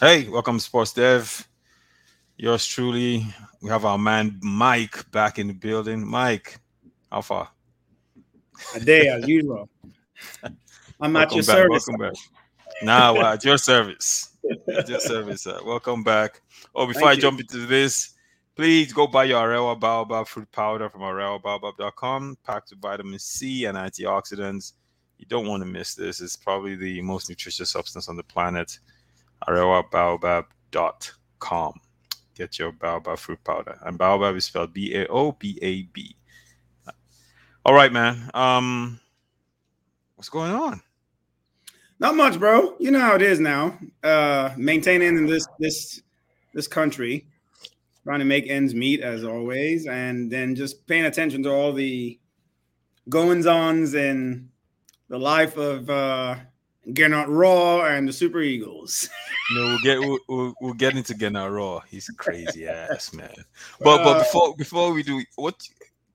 Hey, welcome to Sports Dev. Yours truly. We have our man Mike back in the building. Mike, how far? A day as usual. I'm at your back, service. Welcome back. Nah, well, at your service. At your service. Sir. Welcome back. Oh, before Thank I you. jump into this, please go buy your Arewa Baobab fruit powder from arewabaobab.com, packed with vitamin C and antioxidants. You don't want to miss this. It's probably the most nutritious substance on the planet. arewabaobab.com. Get your baobab fruit powder. And baobab is spelled B A O B A B. All right, man. Um, what's going on? Not much, bro. You know how it is now. Uh maintaining in this this this country, trying to make ends meet as always, and then just paying attention to all the goings ons in the life of uh Gernot Rohr and the Super Eagles. No, we'll get we'll, we'll, we'll get into Gernot Rohr. He's crazy ass man. But but Uh, before before we do, what,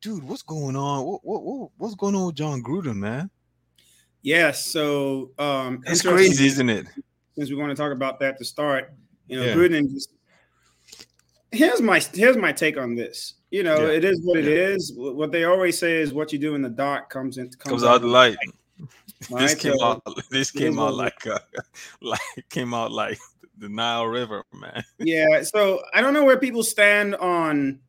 dude? What's going on? What, what, what what's going on with Jon Gruden, man? Yes, so um It's crazy, isn't it? since we want to talk about that to start, you know, Yeah. Gruden just here's my here's my take on this. You know, Yeah. it is what it Yeah. is. What they always say is what you do in the dark comes in Comes out the light. All This right, came so out. This came out like uh, like came out like the Nile River, man. yeah. So I don't know where people stand on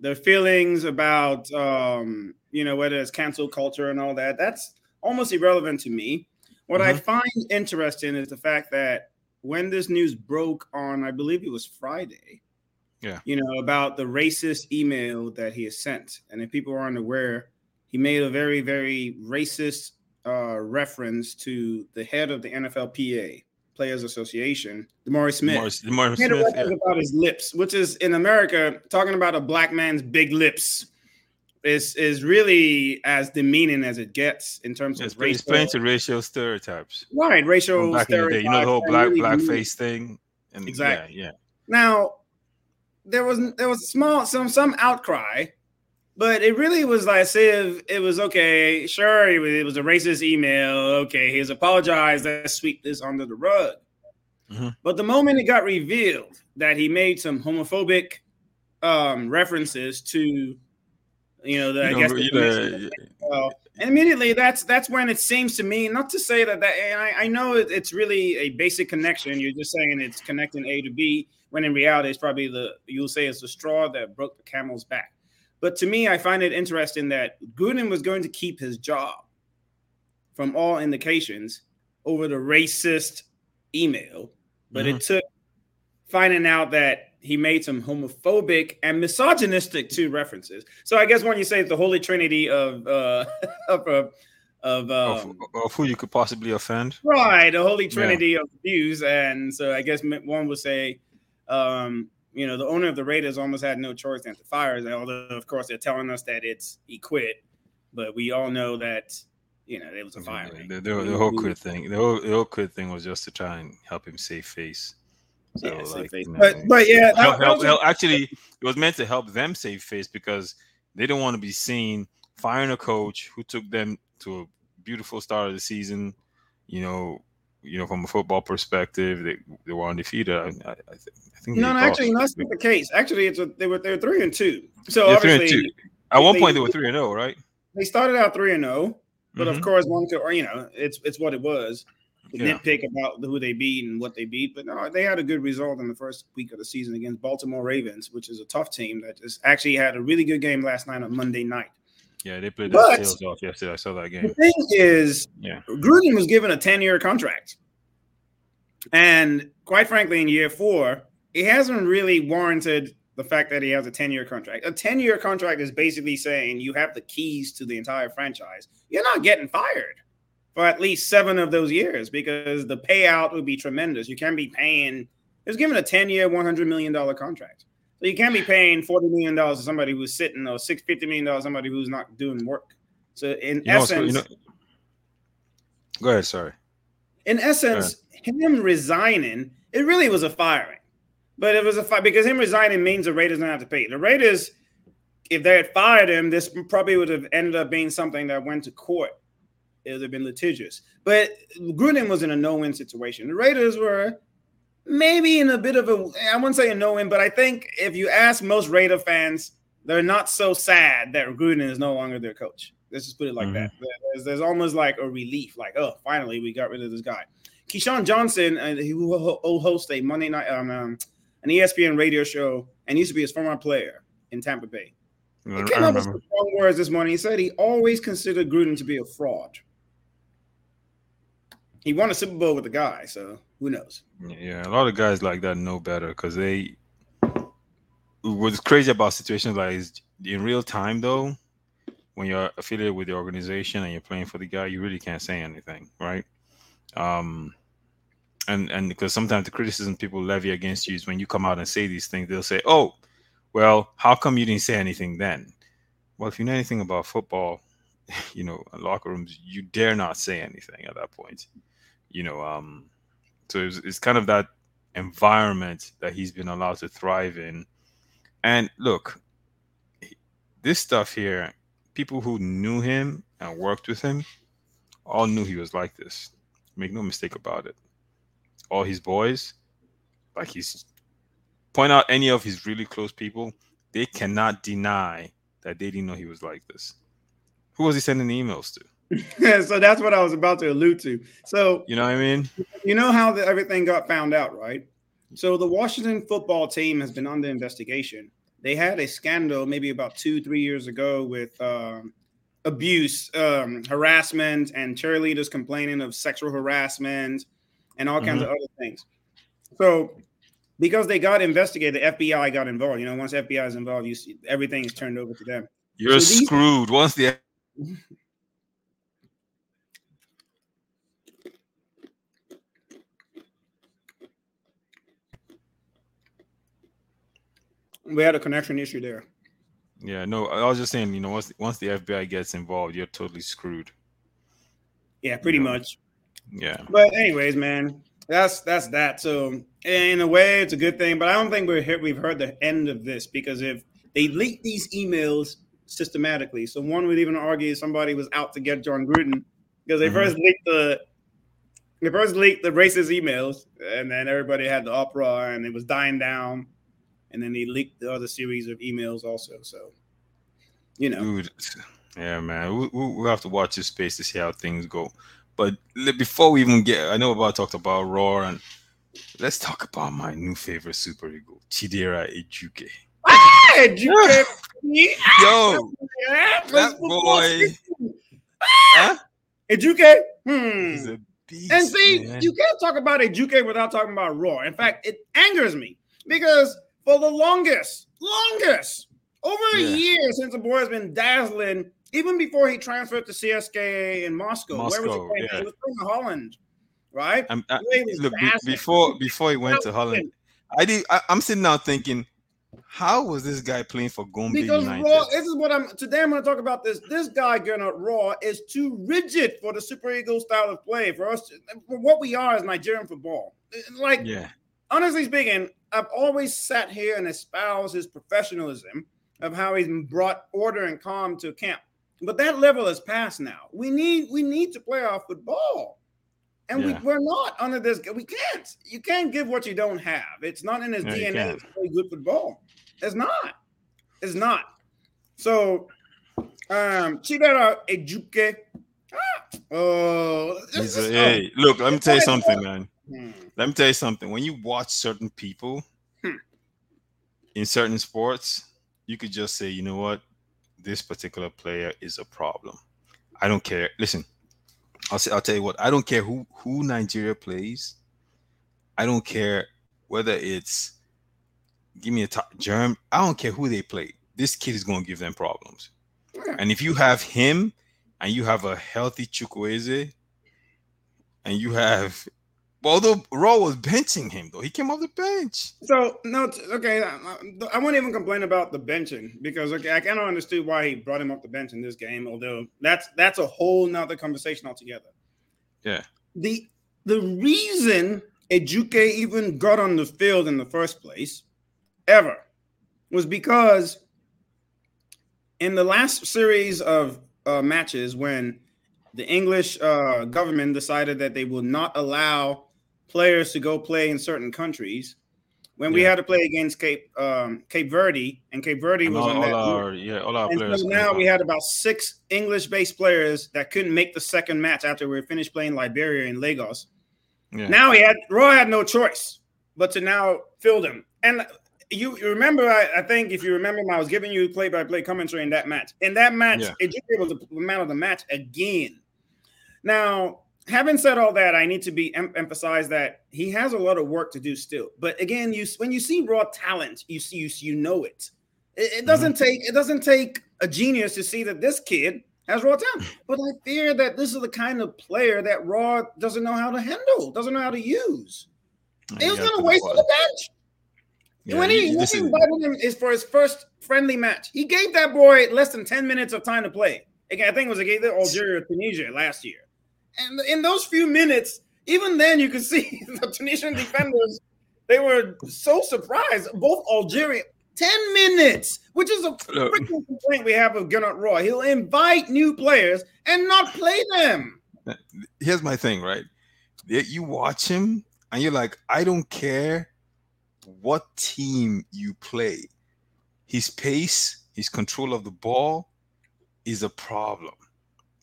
their feelings about um, you know, whether it's cancel culture and all that. That's almost irrelevant to me. What I Mhm. find interesting is the fact that when this news broke on, I believe it was Friday, Yeah. you know, about the racist email that he has sent. And if people aren't aware, he made a very, very racist uh, reference to the head of the NFLPA, Players Association, Demore Smith. Morris, Morris He made a Smith. Yeah. about his lips, which is in America, talking about a black man's big lips is is really as demeaning as it gets in terms It's, of race. it's playing to racial stereotypes right, racial back in the day. You know the whole black really black face thing. And Exactly. Yeah, yeah. Now, there was there was small some some outcry, but it really was like as if it was okay. Sure, it was, it was a racist email. Okay, he's apologized. Let's sweep this under the rug. Mhm. But the moment it got revealed that he made some homophobic um, references to, you know, the, I You guess know, the you know, and immediately that's that's when it seems to me not to say that that and I, I know it, it's really a basic connection. You're just saying it's connecting A to B when in reality it's probably the you'll say it's the straw that broke the camel's back. But to me, I find it interesting that Gruden was going to keep his job from all indications over the racist email, but it took finding out that he made some homophobic and misogynistic two references. So I guess when you say the holy trinity of uh of uh, of of, um, of who you could possibly offend. right, the holy trinity of views, and so I guess one would say, um, you know, the owner of the Raiders almost had no choice than to fire. him, Although of course they're telling us that it's he quit, but we all know that you know it was a firing. The, the, the whole quit thing, the whole, the whole quit thing was just to try and help him save face. So, Yeah, like, you know, But but yeah, help, help, help- actually, it was meant to help them save face because they don't want to be seen firing a coach who took them to a beautiful start of the season. You know, you know, from a football perspective, they, they were undefeated. I, I, I, think, no, no, actually, that's not the case. Actually, it's a, they were they were three and two. So and obviously, two. At one they- point, they were three and zero, right? they started out three and zero, but of Mhm. course, one could, or you know, it's it's what it was. The Yeah. Nitpick about who they beat and what they beat, but no, they had a good result in the first week of the season against Baltimore Ravens, which is a tough team that just actually had a really good game last night on Monday night. Yeah, they played But- their tails off yesterday. I saw that game. The thing is, Yeah. Gruden was given a 10 year contract. And quite frankly, in year four, he hasn't really warranted the fact that he has a 10 year contract. A 10 year contract is basically saying you have the keys to the entire franchise. You're not getting fired for at least seven of those years because the payout would be tremendous. You can't be paying, he was given a 10 year, $100 million contract. So you can't be paying $40 million to somebody who's sitting or $650 million to somebody who's not doing work. So in You know, essence, you know, go ahead. Sorry. in essence, him resigning, it really was a firing. But it was a fire because him resigning means the Raiders don't have to pay. The Raiders, if they had fired him, this probably would have ended up being something that went to court. It would have been litigious. But Gruden was in a no-win situation. The Raiders were maybe in a bit of a I wouldn't say a no win, but I think if you ask most Raider fans, they're not so sad that Gruden is no longer their coach. Let's just put it like mm-hmm. that. There's, there's, almost like a relief, like oh, finally we got rid of this guy. Keyshawn Johnson, uh, he will host a Monday night um, um, an ESPN radio show, and used to be his former player in Tampa Bay. He came up with some strong words this morning. He said he always considered Gruden to be a fraud. He won a Super Bowl with the guy, so who knows? Yeah, a lot of guys like that know better because they. What's crazy about situations like is in real time though, when you're affiliated with the organization and you're playing for the guy, you really can't say anything, right? Um, and and because sometimes the criticism people levy against you is when you come out and say these things, they'll say, "Oh, well, how come you didn't say anything then?" Well, if you know anything about football, you know, locker rooms, you dare not say anything at that point you know, um, so it's, it's kind of that environment that he's been allowed to thrive in. And look, this stuff here, people who knew him and worked with him all knew he was like this. Make no mistake about it. All his boys, like he's point out any of his really close people, they cannot deny that they didn't know he was like this. Who was he sending emails to? so that's what I was about to allude to. So you know what I mean? You know how the, everything got found out, right? So the Washington football team has been under investigation. They had a scandal maybe about two, three years ago with um, abuse, um, harassment, and cheerleaders complaining of sexual harassment and all kinds mm-hmm. of other things. So because they got investigated, the FBI got involved. You know, once FBI is involved, you see everything is turned over to them. You're so screwed. These- once the we had a connection issue there. Yeah, no, I was just saying, you know, once once the FBI gets involved, you're totally screwed. Yeah, pretty you know? much. Yeah. But anyways, man, that's that's that. So in a way, it's a good thing, but I don't think we're here, we've heard the end of this because if they leak these emails systematically, so one would even argue somebody was out to get Jon Gruden because they mm-hmm. first leaked the they first leaked the racist emails, and then everybody had the uproar, and it was dying down and then they leaked the other series of emails also. So, you know, Dude, yeah, man, we, we, we'll have to watch this space to see how things go. But before we even get, I know about talked about Rohr, and let's talk about my new favorite super ego, Chidera Ejuke. Ah, Ejuke. Yo, that boy. huh? Ejuke. Hmm. Beast, and see, man. you can't talk about Ejuke without talking about Rohr. In fact, it angers me because for the longest, longest, over a yeah. year since the boy has been dazzling. Even before he transferred to CSKA in Moscow, Moscow where was he playing? Yeah. He was playing in Holland, right? I, uh, look, before before he went to Holland, I did. I, am sitting now thinking, how was this guy playing for Gombe because United? Rohr, this is what I'm today. I'm going to talk about this. This guy Gernot Rohr is too rigid for the Super Eagles style of play for us. For what we are as Nigerian football, like yeah. Honestly speaking, I've always sat here and espoused his professionalism of how he's brought order and calm to camp. But that level is past now. We need we need to play our football. And yeah. we, we're not under this. We can't. You can't give what you don't have. It's not in his no, DNA to play good football. It's not. It's not. So, um, Chidera Ejuke. Ah, oh, hey, look, let me tell you something, man. Hmm. Let me tell you something. When you watch certain people hmm. in certain sports, you could just say, you know what, this particular player is a problem. I don't care. Listen, I'll say, I'll tell you what. I don't care who who Nigeria plays. I don't care whether it's give me a top germ. I don't care who they play. This kid is going to give them problems. Yeah. And if you have him and you have a healthy Chukwueze and you have although Rohr was benching him though, he came off the bench. So no, okay, I, I won't even complain about the benching because okay, I cannot understand why he brought him off the bench in this game. Although that's that's a whole nother conversation altogether. Yeah. The the reason Ejuke even got on the field in the first place, ever, was because in the last series of uh, matches when the English uh, government decided that they will not allow players to go play in certain countries. When we had to play against Cape um, Cape Verde, and Cape Verde And was all, on all that. our yeah, all our And players. so now we had about six English-based players that couldn't make the second match after we finished playing Liberia in Lagos. yeah. Now he had Roy had no choice but to now fill them. And you, you remember, I, I think if you remember, I was giving you play-by-play commentary in that match. In that match, Yeah. Ejuke was the man of the match again. Now, having said all that, I need to be em- emphasize that he has a lot of work to do still. But again, you when you see raw talent, you see you, you know it. It, it doesn't take it doesn't take a genius to see that this kid has raw talent. But I fear that this is the kind of player that Rohr doesn't know how to handle, doesn't know how to use. He was going to waste the bench. Yeah, when you- he, when he invited him is for his first friendly match, he gave that boy less than 10 minutes of time to play. Again, I think it was against Algeria or Tunisia last year. And in those few minutes, even then you could see the Tunisian defenders, they were so surprised. Both Algeria, 10 minutes, which is a freaking complaint we have of Gennard Roy. He'll invite new players and not play them. here's my thing, right? You watch him and you're like, I don't care what team you play. His pace, his control of the ball is a problem.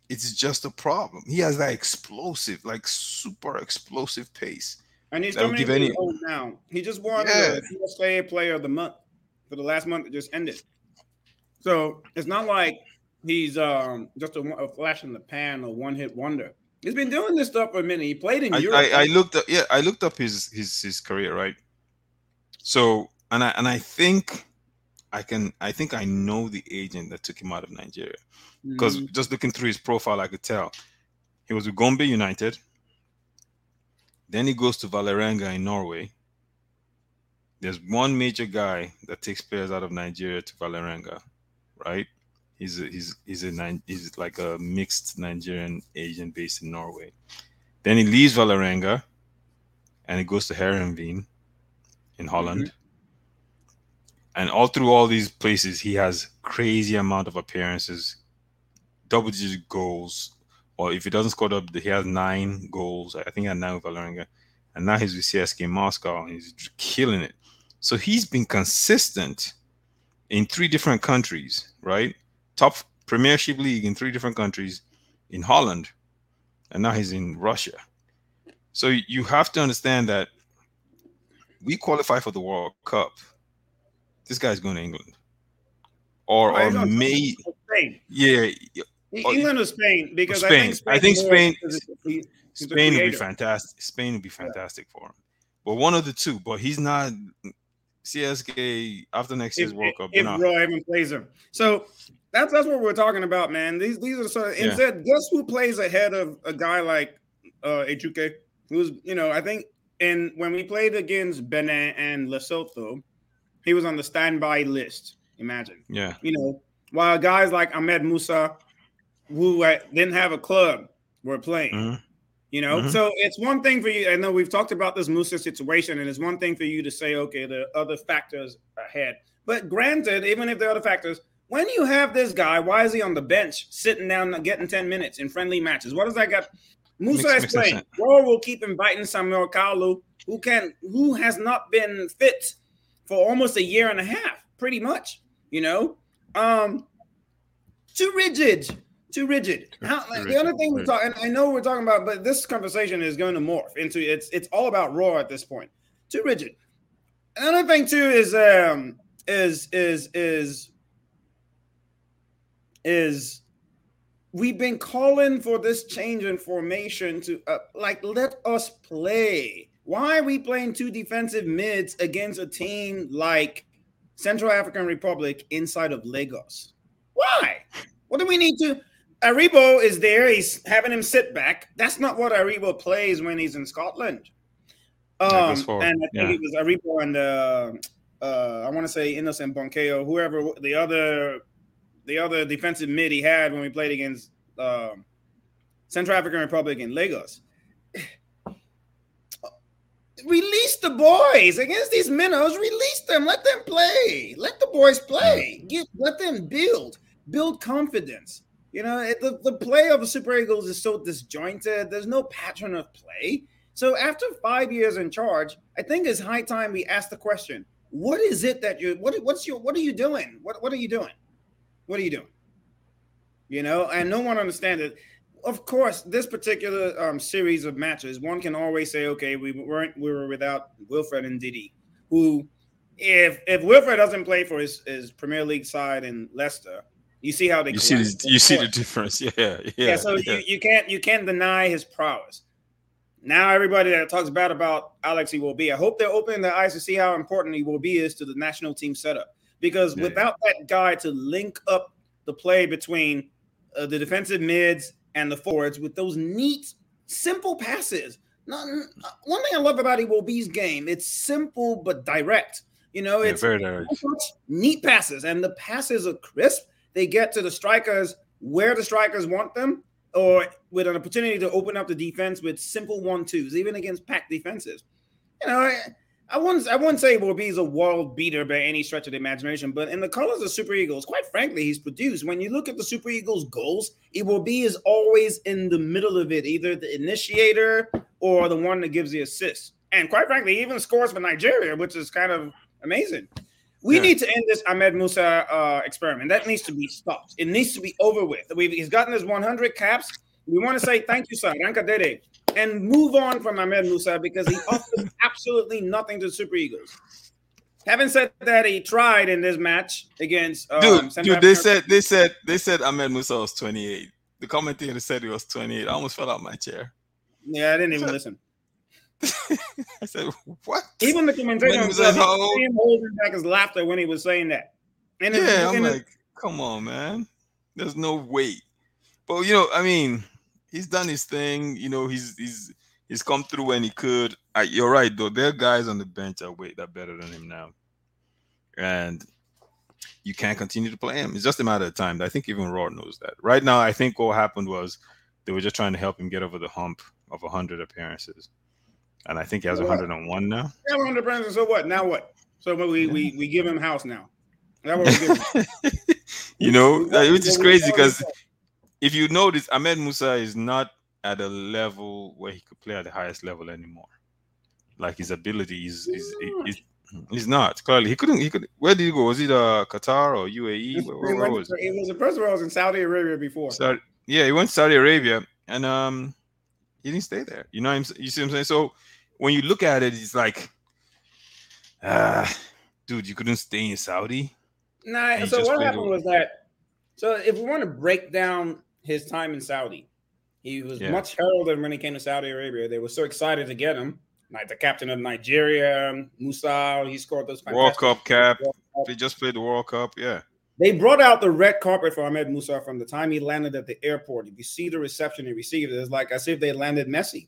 It's just a problem. He has that explosive, like super explosive pace. And he's coming any- now. He just won Yeah. the USA Player of the Month for the last month that just ended. So it's not like he's um, just a, a flash in the pan or one hit wonder. He's been doing this stuff for a minute. He played in I, Europe. I, I looked up, yeah, I looked up his his his career, right? So, and I and I think I can, I think I know the agent that took him out of Nigeria. because Mhm. just looking through his profile, I could tell he was with Gombe United. Then he goes to Valerenga in Norway. There's one major guy that takes players out of Nigeria to Valerenga, right? He's a, he's he's a he's like a mixed Nigerian Asian based in Norway. Then he leaves Valerenga, and he goes to Heerenveen in Holland. And all through all these places, he has crazy amount of appearances, double digit goals. Or if he doesn't score up, he has nine goals. I think he had nine with Valerenga. And now he's with CSK Moscow and he's killing it. So he's been consistent in three different countries, right? Top Premiership League in three different countries in Holland. And now he's in Russia. So you have to understand that we qualify for the World Cup. This guy's going to England. Or, Oh, or may Spain. yeah, Oh, England or Spain? Because I think Spain. I think Spain- because it's- he- he's the Spain would be fantastic. Spain would be fantastic for him. But one of the two. But he's not CSK after next year's if, World Cup. if. Roy even plays him. So that's that's what we're talking about, man. These these are sort of Yeah. instead. Guess who plays ahead of a guy like uh Ejuke, who's you know I think and when we played against Benin and Lesotho, he was on the standby list. Imagine, Yeah, you know, while guys like Ahmed Musa, who didn't have a club, were playing. Mhm. You know, Mhm. so it's one thing for you. I know we've talked about this Musa situation, and it's one thing for you to say, okay, the other factors ahead. But granted, even if there are other factors, when you have this guy, why is he on the bench sitting down getting 10 minutes in friendly matches? What does that got? Musa Makes- is makes playing. Roy will keep inviting Samuel Kalu, who can who has not been fit for almost a year and a half, pretty much. You know? Um too rigid. Too rigid. How, too the rigid, other thing we're talking, and I know we're talking about, but this conversation is going to morph into it's it's all about Rohr at this point. Too rigid. Another thing too is um is is is is we've been calling for this change in formation to uh, like let us play. Why are we playing two defensive mids against a team like Central African Republic inside of Lagos? Why? What do we need to? Aribo is there. He's having him sit back. That's not what Aribo plays when he's in Scotland. Um, and I think Yeah. it was Aribo and uh, uh, I want to say Innocent Bonkeo, whoever the other the other defensive mid he had when we played against um, Central African Republic in Lagos. Release the boys against these minnows. Release them. Let them play. Let the boys play. Mm-hmm. Get let them build. Build confidence. You know, it, the, the play of the Super Eagles is so disjointed. There's no pattern of play. So after five years in charge, I think it's high time we ask the question: What is it that you what what's your what are you doing? What what are you doing? What are you doing? You know, and no one understands it. Of course, this particular um, series of matches, one can always say, okay, we weren't we were without Wilfred Ndidi, who if if Wilfred doesn't play for his, his Premier League side in Leicester, you see how they you see this, you see the difference. Yeah, yeah. Yeah, so yeah. You, you can't you can't deny his prowess. Now everybody that talks bad about Alex Iwobi, I hope they're opening their eyes to see how important he will be is to the national team setup. Because yeah. without that guy to link up the play between uh, the defensive mids and the forwards with those neat, simple passes. Not, uh, one thing I love about Iwobi's game, it's simple but direct. You know, it's yeah, very neat passes, and the passes are crisp. They get to the strikers where the strikers want them, or with an opportunity to open up the defense with simple one twos, even against packed defenses. You know, I, wouldn't I wouldn't say is a world beater by any stretch of the imagination, but in the colors of Super Eagles, quite frankly, he's produced. When you look at the Super Eagles goals, Iwobi is always in the middle of it, either the initiator or the one that gives the assist. And quite frankly, even scores for Nigeria, which is kind of amazing. We yeah. need to end this Ahmed Musa uh, experiment. That needs to be stopped. It needs to be over with. We've, he's gotten his 100 caps. We want to say thank you, sir, Ranka Dede, and move on from Ahmed Musa because he offers absolutely nothing to the Super Eagles. Having said that, he tried in this match against um, dude. dude, they said they said they said Ahmed Musa was 28. The commentator said he was 28. I almost fell out my chair. Yeah, I didn't even listen. I said, "What?" Even the commentator was him holding back his laughter when he was saying that. And yeah, I'm like, "Come on, man. There's no way." But you know, I mean, he's done his thing. You know, he's he's he's come through when he could. I, you're right, though. There are guys on the bench that way that better than him now, and you can't continue to play him. It's just a matter of time. I think even Rod knows that. Right now, I think what happened was they were just trying to help him get over the hump of 100 appearances and I think he has so 101 now. Yeah, 100 appearances. So what? Now what? So we we we give him house now. That what we give you know, which is crazy because if you notice, Ahmed Musa is not at a level where he could play at the highest level anymore. Like his ability is is, is, He's not clearly. He couldn't. He could. Where did he go? Was he the Qatar or UAE? Where, where, where was he? was the first of i was in Saudi Arabia before. Saudi, yeah, he went to Saudi Arabia, and um, he didn't stay there. You know, what I'm, you see what I'm saying? So when you look at it, it's like, ah, uh, dude, you couldn't stay in Saudi. Nah. So what happened was that. So if we want to break down his time in Saudi, he was yeah. much heralded when he came to Saudi Arabia. They were so excited to get him. Like the captain of Nigeria, Musa, he scored those World Cup cap. They just played the World Cup. Yeah. They brought out the red carpet for Ahmed Musa from the time he landed at the airport. If you see the reception he received, it's like as if they landed Messi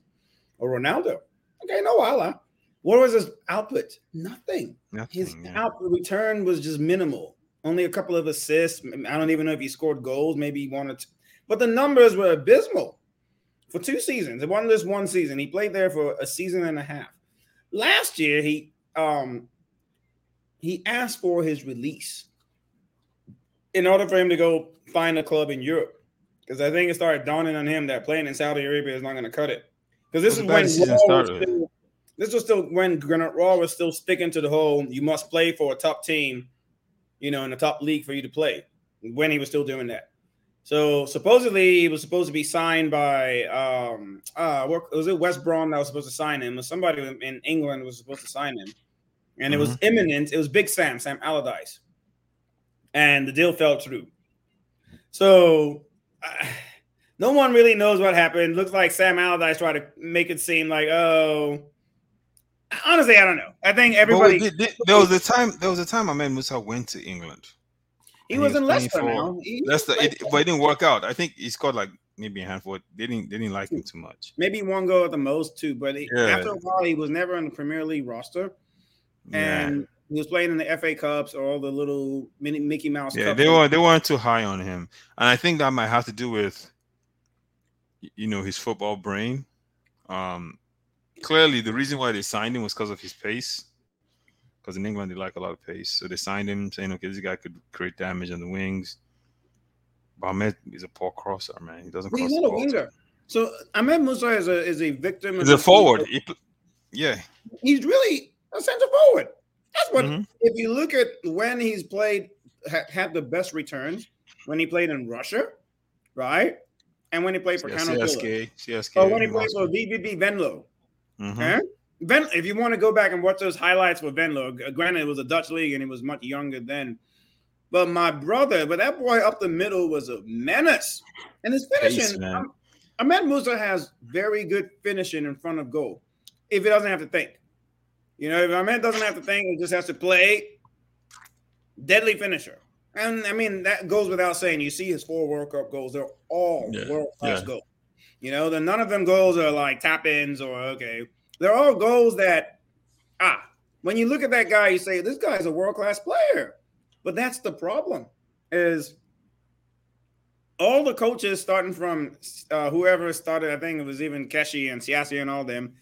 or Ronaldo. Okay, no Allah. What was his output? Nothing. Nothing his yeah. output return was just minimal. Only a couple of assists. I don't even know if he scored goals. Maybe he wanted to, but the numbers were abysmal for two seasons. It wasn't just one season. He played there for a season and a half. Last year, he um he asked for his release in order for him to go find a club in Europe. Because I think it started dawning on him that playing in Saudi Arabia is not going to cut it. Because this is when was still, this was still when Rohr was still sticking to the whole you must play for a top team, you know, in the top league for you to play. When he was still doing that. So supposedly he was supposed to be signed by um uh was it West Brom that was supposed to sign him? Or somebody in England was supposed to sign him. And mm-hmm. it was mm-hmm. imminent. It was Big Sam, Sam Allardyce. And the deal fell through. So uh, no one really knows what happened. Looks like Sam Allardyce tried to make it seem like, oh, honestly, I don't know. I think everybody. Wait, did, did, there was a time. There was a time Ahmed Musa went to England. He was, he was in Leicester now. He Leicester, it, but it didn't work out. I think he scored like maybe a handful. They didn't. They didn't like him too much. Maybe one goal at the most, too. But he, yeah. after a while, he was never on the Premier League roster, and. Yeah. He was playing in the FA Cups or all the little mini Mickey Mouse. Yeah, they were they weren't too high on him, and I think that might have to do with you know his football brain. Um, clearly, the reason why they signed him was because of his pace. Because in England they like a lot of pace, so they signed him saying, "Okay, this guy could create damage on the wings." But Ahmed is a poor crosser, man. He doesn't. He's not a winger. So Ahmed Musa is a is a victim. He's a forward. He, yeah, he's really a center forward. That's what. Mm-hmm. If you look at when he's played, ha, had the best returns when he played in Russia, right? And when he played for yeah, CSK, CSK, or when he played for VVV Venlo. Mm-hmm. Okay? Ven, if you want to go back and watch those highlights with Venlo, granted it was a Dutch league and he was much younger then. But my brother, but that boy up the middle was a menace. And his finishing, Pace, um, Ahmed Musa has very good finishing in front of goal. If he doesn't have to think. You know, if Ahmed doesn't have to think, he just has to play. Deadly finisher. And I mean, that goes without saying. You see his four World Cup goals, they're all yeah. world class yeah. goals. You know, the none of them goals are like tap ins or okay. They're all goals that ah, when you look at that guy, you say, This guy's a world class player. But that's the problem, is all the coaches starting from uh, whoever started, I think it was even Keshi and Siasia and all them,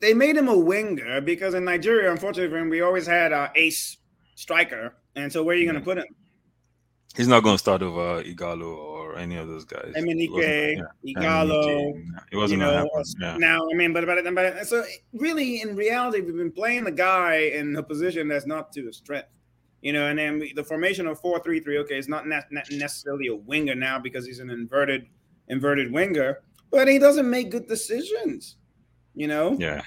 they made him a winger because in Nigeria, unfortunately, we always had our ace striker and so where are you going to put him? He's not going to start over Ighalo or any of those guys. I mean, Ike, yeah. It wasn't you know, yeah. Now, I mean, but but but so really, in reality, we've been playing the guy in a position that's not to his strength. You know, and then the formation of four three three. Okay, it's not, not necessarily a winger now because he's an inverted inverted winger, but he doesn't make good decisions. You know. Yeah.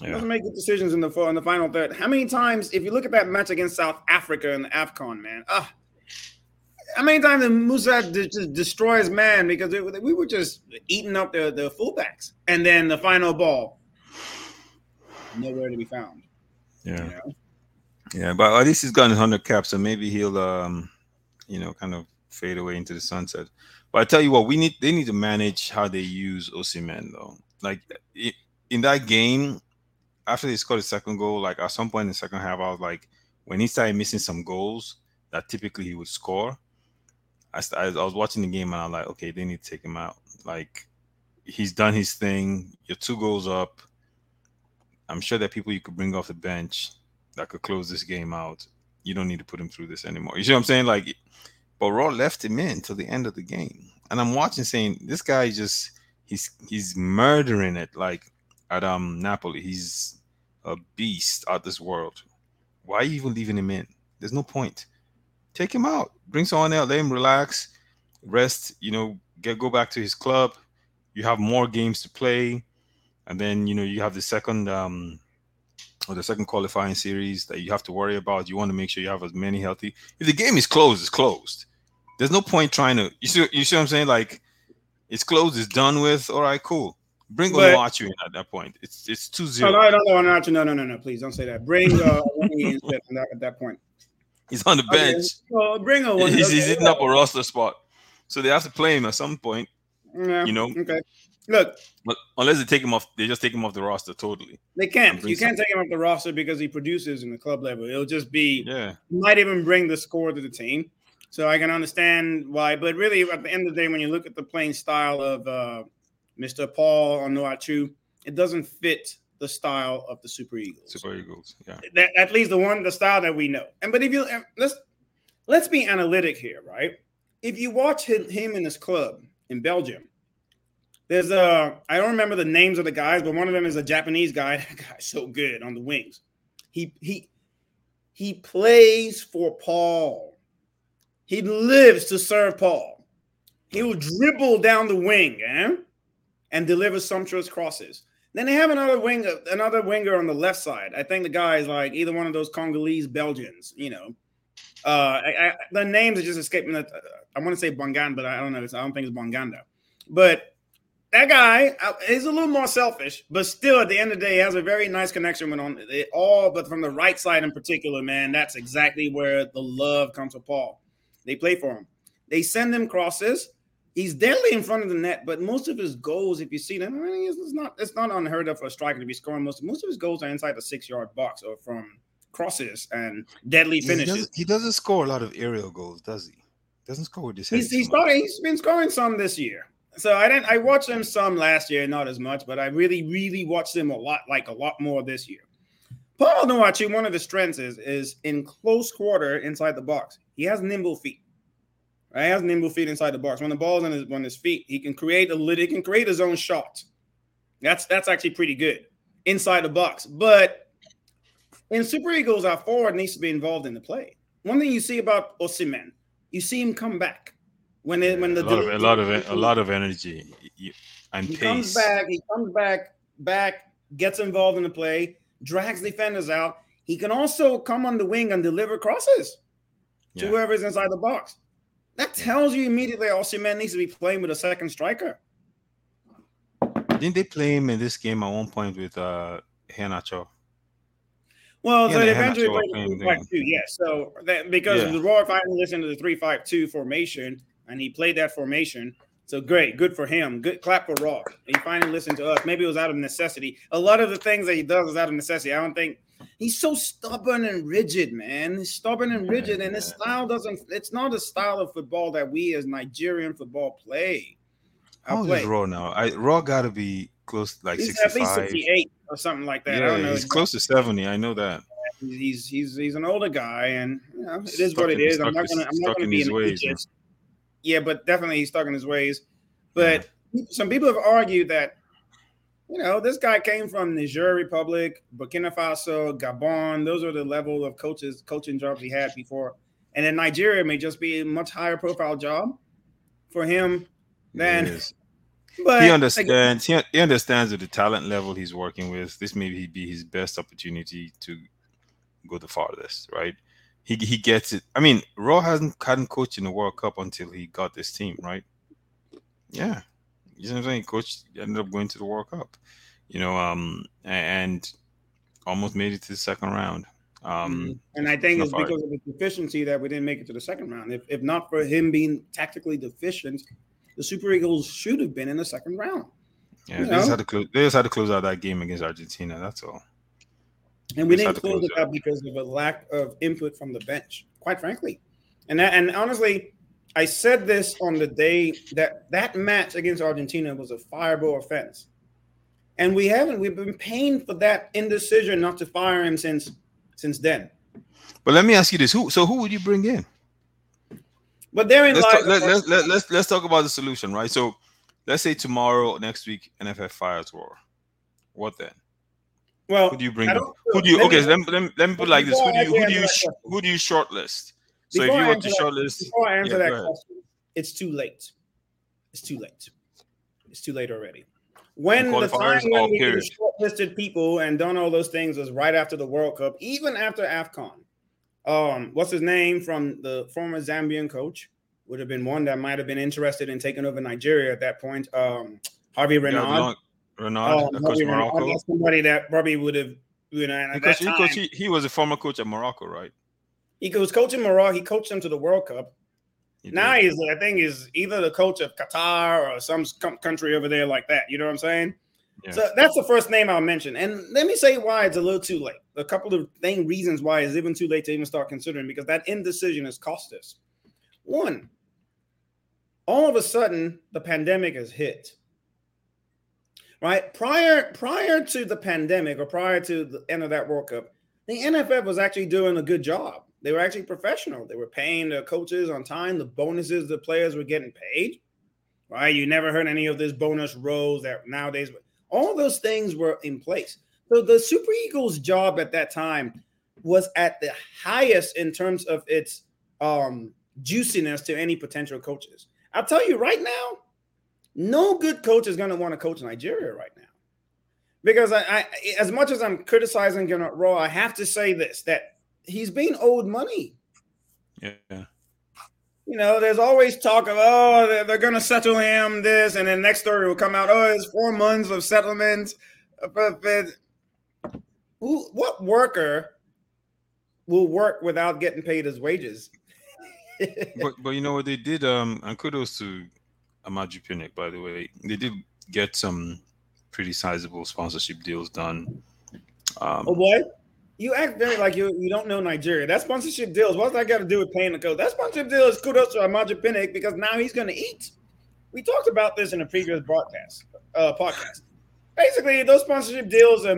Yeah. Doesn't make good decisions in the in the final third. How many times, if you look at that match against South Africa in the Afcon, man, ah, how many times did Musa just destroy his man because it, we were just eating up the the fullbacks, and then the final ball, nowhere to be found. Yeah, you know? yeah, but at least he's got his hundred caps, so maybe he'll, um, you know, kind of fade away into the sunset. But I tell you what, we need they need to manage how they use Osimhen though. Like in that game, after they scored the second goal, like at some point in the second half, I was like, when he started missing some goals that typically he would score, I, I was watching the game and I'm like, okay, they need to take him out. Like he's done his thing. You're two goals up. I'm sure that people you could bring off the bench that could close this game out. You don't need to put him through this anymore. You see what I'm saying? Like, but Rohr left him in till the end of the game, and I'm watching, saying this guy just he's he's murdering it. Like at um Napoli. He's a beast out this world. Why are you even leaving him in? There's no point. Take him out. Bring someone else. Let him relax, rest. You know, get go back to his club. You have more games to play, and then you know you have the second um or the second qualifying series that you have to worry about. You want to make sure you have as many healthy. If the game is closed, it's closed. There's no point trying to. You see, you see what I'm saying? Like, it's closed. It's done with. All right, cool. Bring Onuachu in at that point. It's it's two zero. No, no, no, no, no, no, no, no. Please don't say that. Bring uh, in at that point. He's on the bench. Okay. Well, bring a He's, he's hitting up a roster spot, so they have to play him at some point. Yeah. You know. Okay. Look. But unless they take him off, they just take him off the roster totally. They can't. You can't take him off the roster because he produces in the club level. It'll just be. Yeah. Might even bring the score to the team. So I can understand why, but really, at the end of the day, when you look at the playing style of uh, Mr. Paul Onuachu, it doesn't fit the style of the Super Eagles. Super Eagles, yeah. That, at least the one, the style that we know. And but if you let's let's be analytic here, right? If you watch him, him in his club in Belgium, there's a I don't remember the names of the guys, but one of them is a Japanese guy. That guy's so good on the wings. He he he plays for Paul. He lives to serve Paul. He will dribble down the wing, eh? and deliver sumptuous crosses. Then they have another wing, another winger on the left side. I think the guy is like either one of those Congolese Belgians, you know. Uh, I, I, the names are just escaping. The, I want to say Bongan, but I don't know. I don't think it's Bongonda. But that guy is uh, a little more selfish, but still, at the end of the day, has a very nice connection with on it all. But from the right side in particular, man, that's exactly where the love comes to Paul. They play for him. They send him crosses he's deadly in front of the net, but most of his goals, if you see them, I mean, it's not it's not unheard of for a striker to be scoring. Most most of his goals are inside the six yard box or from crosses and deadly finishes. He doesn't, he doesn't score a lot of aerial goals, does he? Doesn't score with his head. He's, he's, started, he's been scoring some this year. So I didn't. I watched him some last year, not as much, but I really, really watched him a lot, like a lot more this year. Paul Onuachu, one of his strengths is is in close quarter inside the box. He has nimble feet Right? He has nimble feet inside the box. When the ball's on his on his feet, he can create a lit. He can create his own shot. That's that's actually pretty good inside the box. But in Super Eagles, our forward needs to be involved in the play. One thing you see about Osimhen, you see him come back when it, when the a lot of a lot of a lot of energy and he pace. comes back. He comes back back, gets involved in the play, drags defenders out. He can also come on the wing and deliver crosses to Yeah. whoever's inside the box. That tells you immediately Osimhen needs to be playing with a second striker. Didn't they play him in this game at one point with uh Iheanacho? Well, Yeah, they eventually played the 3 2, yeah. So that because Yeah. the Rohr finally listened to the three five two formation and he played that formation. So great, good for him. Good clap for Rohr. He finally listened to us. Maybe it was out of necessity. A lot of the things that he does is out of necessity. I don't think he's so stubborn and rigid, man. He's stubborn and rigid, and his style doesn't. It's not a style of football that we as Nigerian football play. How I old is Rohr now? I Rohr got to be close to like He's at least 68 or something like that. I Yeah, don't know. he's close to 70. I know that. he's he's he's an older guy, and you know, it is Stuck what it in- I'm not gonna I'm not gonna in be his an ways, ageist. Yeah, but definitely he's stuck in his ways. But some people have argued that you know this guy came from Niger Republic, Burkina Faso, Gabon. Those are the level of coaches coaching jobs he had before, and then Nigeria may just be a much higher profile job for him than. He. But he like, understands. He, he understands with the talent level he's working with. This may be his best opportunity to go the farthest. Right? He he gets it. I mean, Rohr hasn't hadn't coached in the World Cup until he got this team. Right? Yeah, you know what I'm saying. Coach ended up going to the World Cup. You know, um, and almost made it to the second round. Um, And I think it's because of the deficiency that we didn't make it to the second round. If, if not for him being tactically deficient, the Super Eagles should have been in the second round. yeah, you they just had to close. They just had to close out that game against Argentina. That's all. And we didn't close close it it out because of a lack of input from the bench, quite frankly. And that, and honestly, I said this on the day that that match against Argentina was a fireable offense. And we haven't, we've been paying for that indecision not to fire him since since then. But let me ask you this: Who? So who would you bring in? But therein let's talk, let, question. let, let, let's let's talk about the solution, right? So, let's say tomorrow, next week, NFF fires Rohr. What then? well, Who do you bring? Who do you? let Okay, me- let me, let me, let me put like this: Who do you? Who do you? Before I sh- answer that Who do you shortlist? So Before if you were to shortlist, Before I answer Yeah, that question, it's too late. It's too late. It's too late already. When the time when we shortlisted people and done all those things was right after the World Cup, even after AFCON. Um, what's his name from the former Zambian coach? Would have been one that might have been interested in taking over Nigeria at that point. Um, Hervé yeah, Renard. Long- Renard, coach Hervé Renard, somebody that probably would have, you know, and He, at coach, that he, time, coach, he, he was a former coach at Morocco, right? He was coaching Morocco. He coached them to the World Cup. He Now did. he's, I think, is either the coach of Qatar or some country over there like that. You know what I'm saying? Yeah. So that's the first name I'll mention. And let me say why it's a little too late. A couple of thing reasons why it's even too late to even start considering because that indecision has cost us. One, all of a sudden the pandemic has hit. Right prior prior to the pandemic or prior to the end of that World Cup, the NFF was actually doing a good job. They were actually professional. They were paying their coaches on time. The bonuses the players were getting paid. Right? You never heard any of this bonus roles that nowadays. All those things were in place. So the Super Eagles' job at that time was at the highest in terms of its um, juiciness to any potential coaches. I'll tell you right now, no good coach is going to want to coach Nigeria right now. Because I, I, as much as I'm criticizing Gennaro I have to say this: that he's being owed money. yeah. You know, there's always talk of oh, they're, they're going to settle him this, and then next story will come out. Oh, it's four months of settlement. But, but who, what worker will work without getting paid his wages? but but you know what they did um and kudos to Amaju Pinnick by the way they did get some pretty sizable sponsorship deals done um Oh boy, you act very like you you don't know Nigeria. That sponsorship deals. What's that got to do with paying the coach? That sponsorship deal is kudos to Amaju Pinnick because now he's going to eat. We talked about this in a previous broadcast uh, podcast. Basically, those sponsorship deals are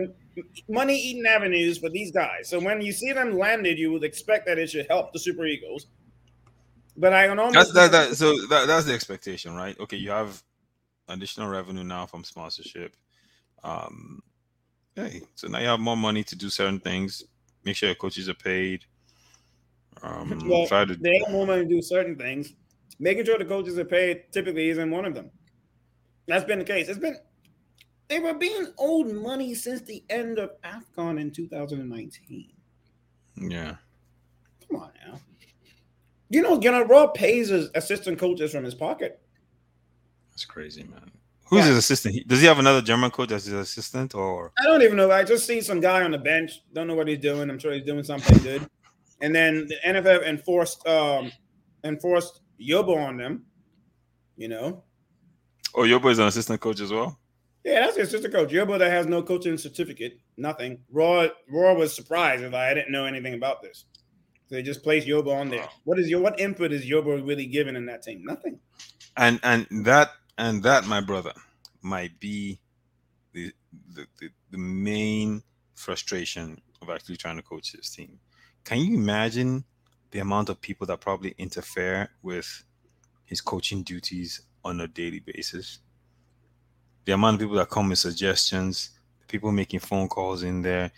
money eating avenues for these guys. So when you see them landed, you would expect that it should help the Super Eagles. But I don't know. That's that, that so that, that's the expectation, right? Okay, you have additional revenue now from sponsorship. Um, hey, so now you have more money to do certain things. Make sure your coaches are paid. Um, well, try to they have more money to do certain things. Making sure the coaches are paid typically isn't one of them. That's been the case. It's been they were being owed money since the end of AFCON in 2019. yeah. Come on now. You know, you know, Rohr pays his assistant coaches from his pocket. That's crazy, man. Who's Yeah. his assistant? Does he have another German coach as his assistant, or I don't even know. I just see some guy on the bench. Don't know what he's doing. I'm sure he's doing something good. And then the NFF enforced um enforced Yobo on them. You know, oh, Yobo is an assistant coach as well? yeah, that's his assistant coach. Yobo that has no coaching certificate, nothing. Rohr Rohr was surprised if I didn't know anything about this. So they just placed Yobo on there. What is your what input is Yobo really giving in that team? Nothing. And and that and that, my brother, might be the the, the, the main frustration of actually trying to coach this team. Can you imagine the amount of people that probably interfere with his coaching duties on a daily basis? The amount of people that come with suggestions, people making phone calls in there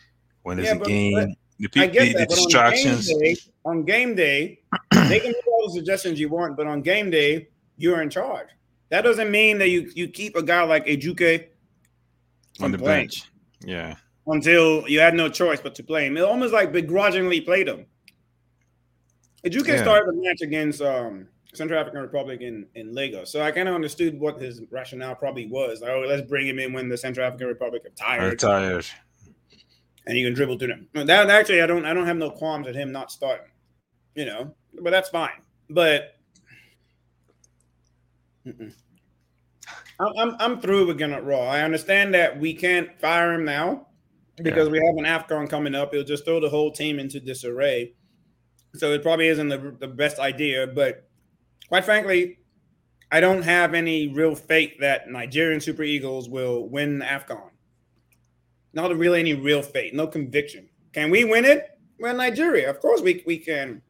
when there's Yeah, a but- game, the, pe- the, the that, but distractions. On game, day, on game day, they can make all the suggestions you want, but on game day, you're in charge. That doesn't mean that you you keep a guy like Ejuke on the playing bench. Yeah. until you had no choice but to play him. It almost like begrudgingly played him. Ejuke Yeah. started the match against um, Central African Republic in, in Lagos, so I kind of understood what his rationale probably was. Like, oh, let's bring him in when the Central African Republic are tired, tired. and you can dribble through them. That actually, I don't, I don't have no qualms at him not starting, you know, but that's fine. But Mm-mm. I'm, I'm, through with Gernot Rohr. I understand that we can't fire him now because we have an AFCON coming up. It'll just throw the whole team into disarray. So it probably isn't the, the best idea. But quite frankly, I don't have any real faith that Nigerian Super Eagles will win AFCON. Not really any real faith, no conviction. Can we win it? Well, Nigeria, of course we, we can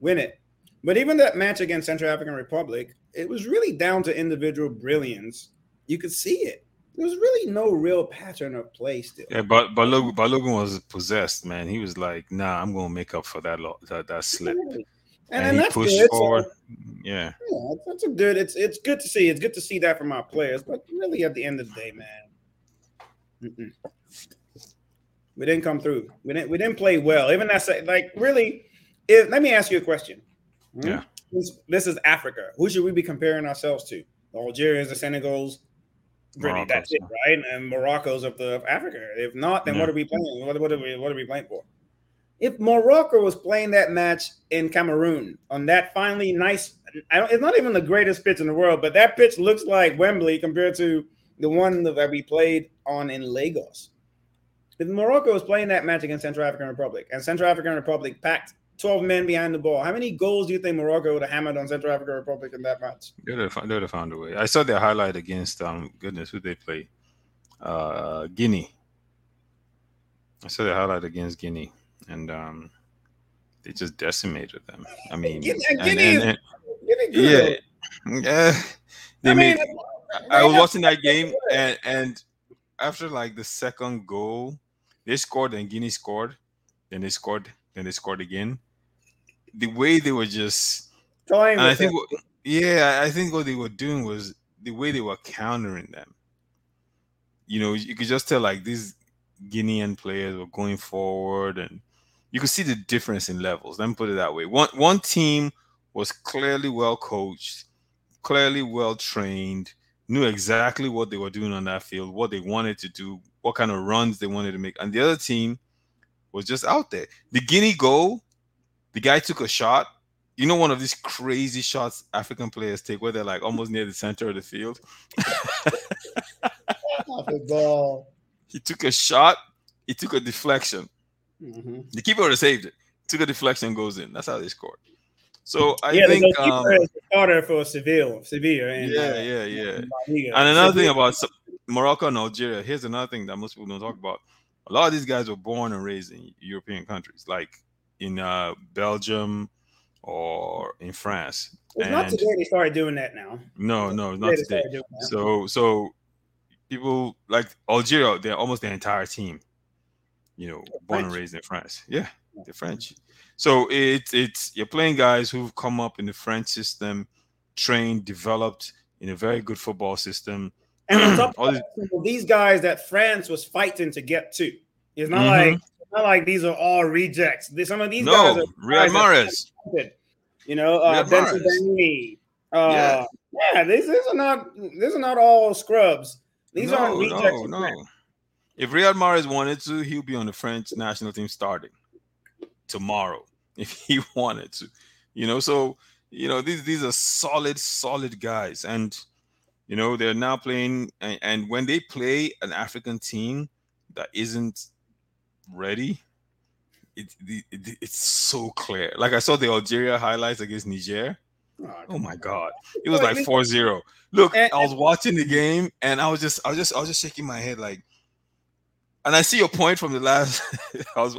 win it. But even that match against Central African Republic, it was really down to individual brilliance. You could see it. There was really no real pattern of play still. Yeah, but Balogun, Balogun was possessed, man. He was like, "Nah, I'm gonna make up for that lo- that, that slip," And, and, and he that's pushed good. Forward. yeah, yeah, that's a good. It's it's good to see. It's good to see that from our players. But really, at the end of the day, man, mm-mm. we didn't come through. We didn't. We didn't play well. Even that's like really. If, let me ask you a question. Hmm? Yeah. This, this is Africa. Who should we be comparing ourselves to? The Algerians, the Senegals. Morocco, that's it, right? And Morocco's of the of Africa. If not, then Yeah. what are we playing? What, what are we what are we playing for? If Morocco was playing that match in Cameroon on that finally nice, I don't, it's not even the greatest pitch in the world, but that pitch looks like Wembley compared to the one that we played on in Lagos. If Morocco was playing that match against Central African Republic and Central African Republic packed 12 men behind the ball, how many goals do you think Morocco would have hammered on Central African Republic in that match? they would have found, they would have found a way. I saw their highlight against um goodness who they play, uh Guinea. I saw their highlight against Guinea, and um they just decimated them. I mean, Guinea- and- Guinea and- and- Really yeah, yeah. They I mean, made. they I was watching that game, and and after like the second goal, they scored, and Guinea scored, then they scored, then they scored again. The way they were just, Toying I think, what, yeah, I think what they were doing was the way they were countering them. You know, you could just tell like these Guinean players were going forward, and you could see the difference in levels. Let me put it that way. One one team was clearly well coached, clearly well trained, knew exactly what they were doing on that field, what they wanted to do, what kind of runs they wanted to make, and the other team was just out there. The Guinea goal, the guy took a shot. You know, one of these crazy shots African players take where they're like almost near the center of the field. Off the ball. He took a shot, he took a deflection. Mhm. The keeper would have saved it. Took a deflection, goes in. That's how they scored. So I yeah, think, the um, goalkeeper is the starter for Seville. Sevilla. And, yeah, uh, yeah, yeah. La Liga. And another thing about Morocco and Algeria, here's another thing that most people don't talk about. A lot of these guys were born and raised in European countries, like in uh, Belgium or in France. It's not today they started doing that now. No, no, not today. So, so people like Algeria, they're almost the entire team. You know, they're born French. and raised in France. Yeah, they're French. So it's it's you're playing guys who've come up in the French system, trained, developed in a very good football system. And on top of that, these guys that France was fighting to get to. It's not mm-hmm. like not like these are all rejects. Some of these no, guys are Riyad Mahrez. You know, uh, Benson uh, yeah. yeah, these, these are not these are not all scrubs. These no, aren't rejects. No, no. If Riyad Mahrez wanted to, he'll be on the French national team starting tomorrow if he wanted to. You know, so you know these these are solid, solid guys, and you know they're now playing. And, and when they play an African team that isn't ready, it, it, it's so clear. Like I saw the Algeria highlights against Niger. Oh, oh my god. It was like 4-0. Look, I was watching the game and I was just I was just I was just shaking my head like and I see your point from the last I was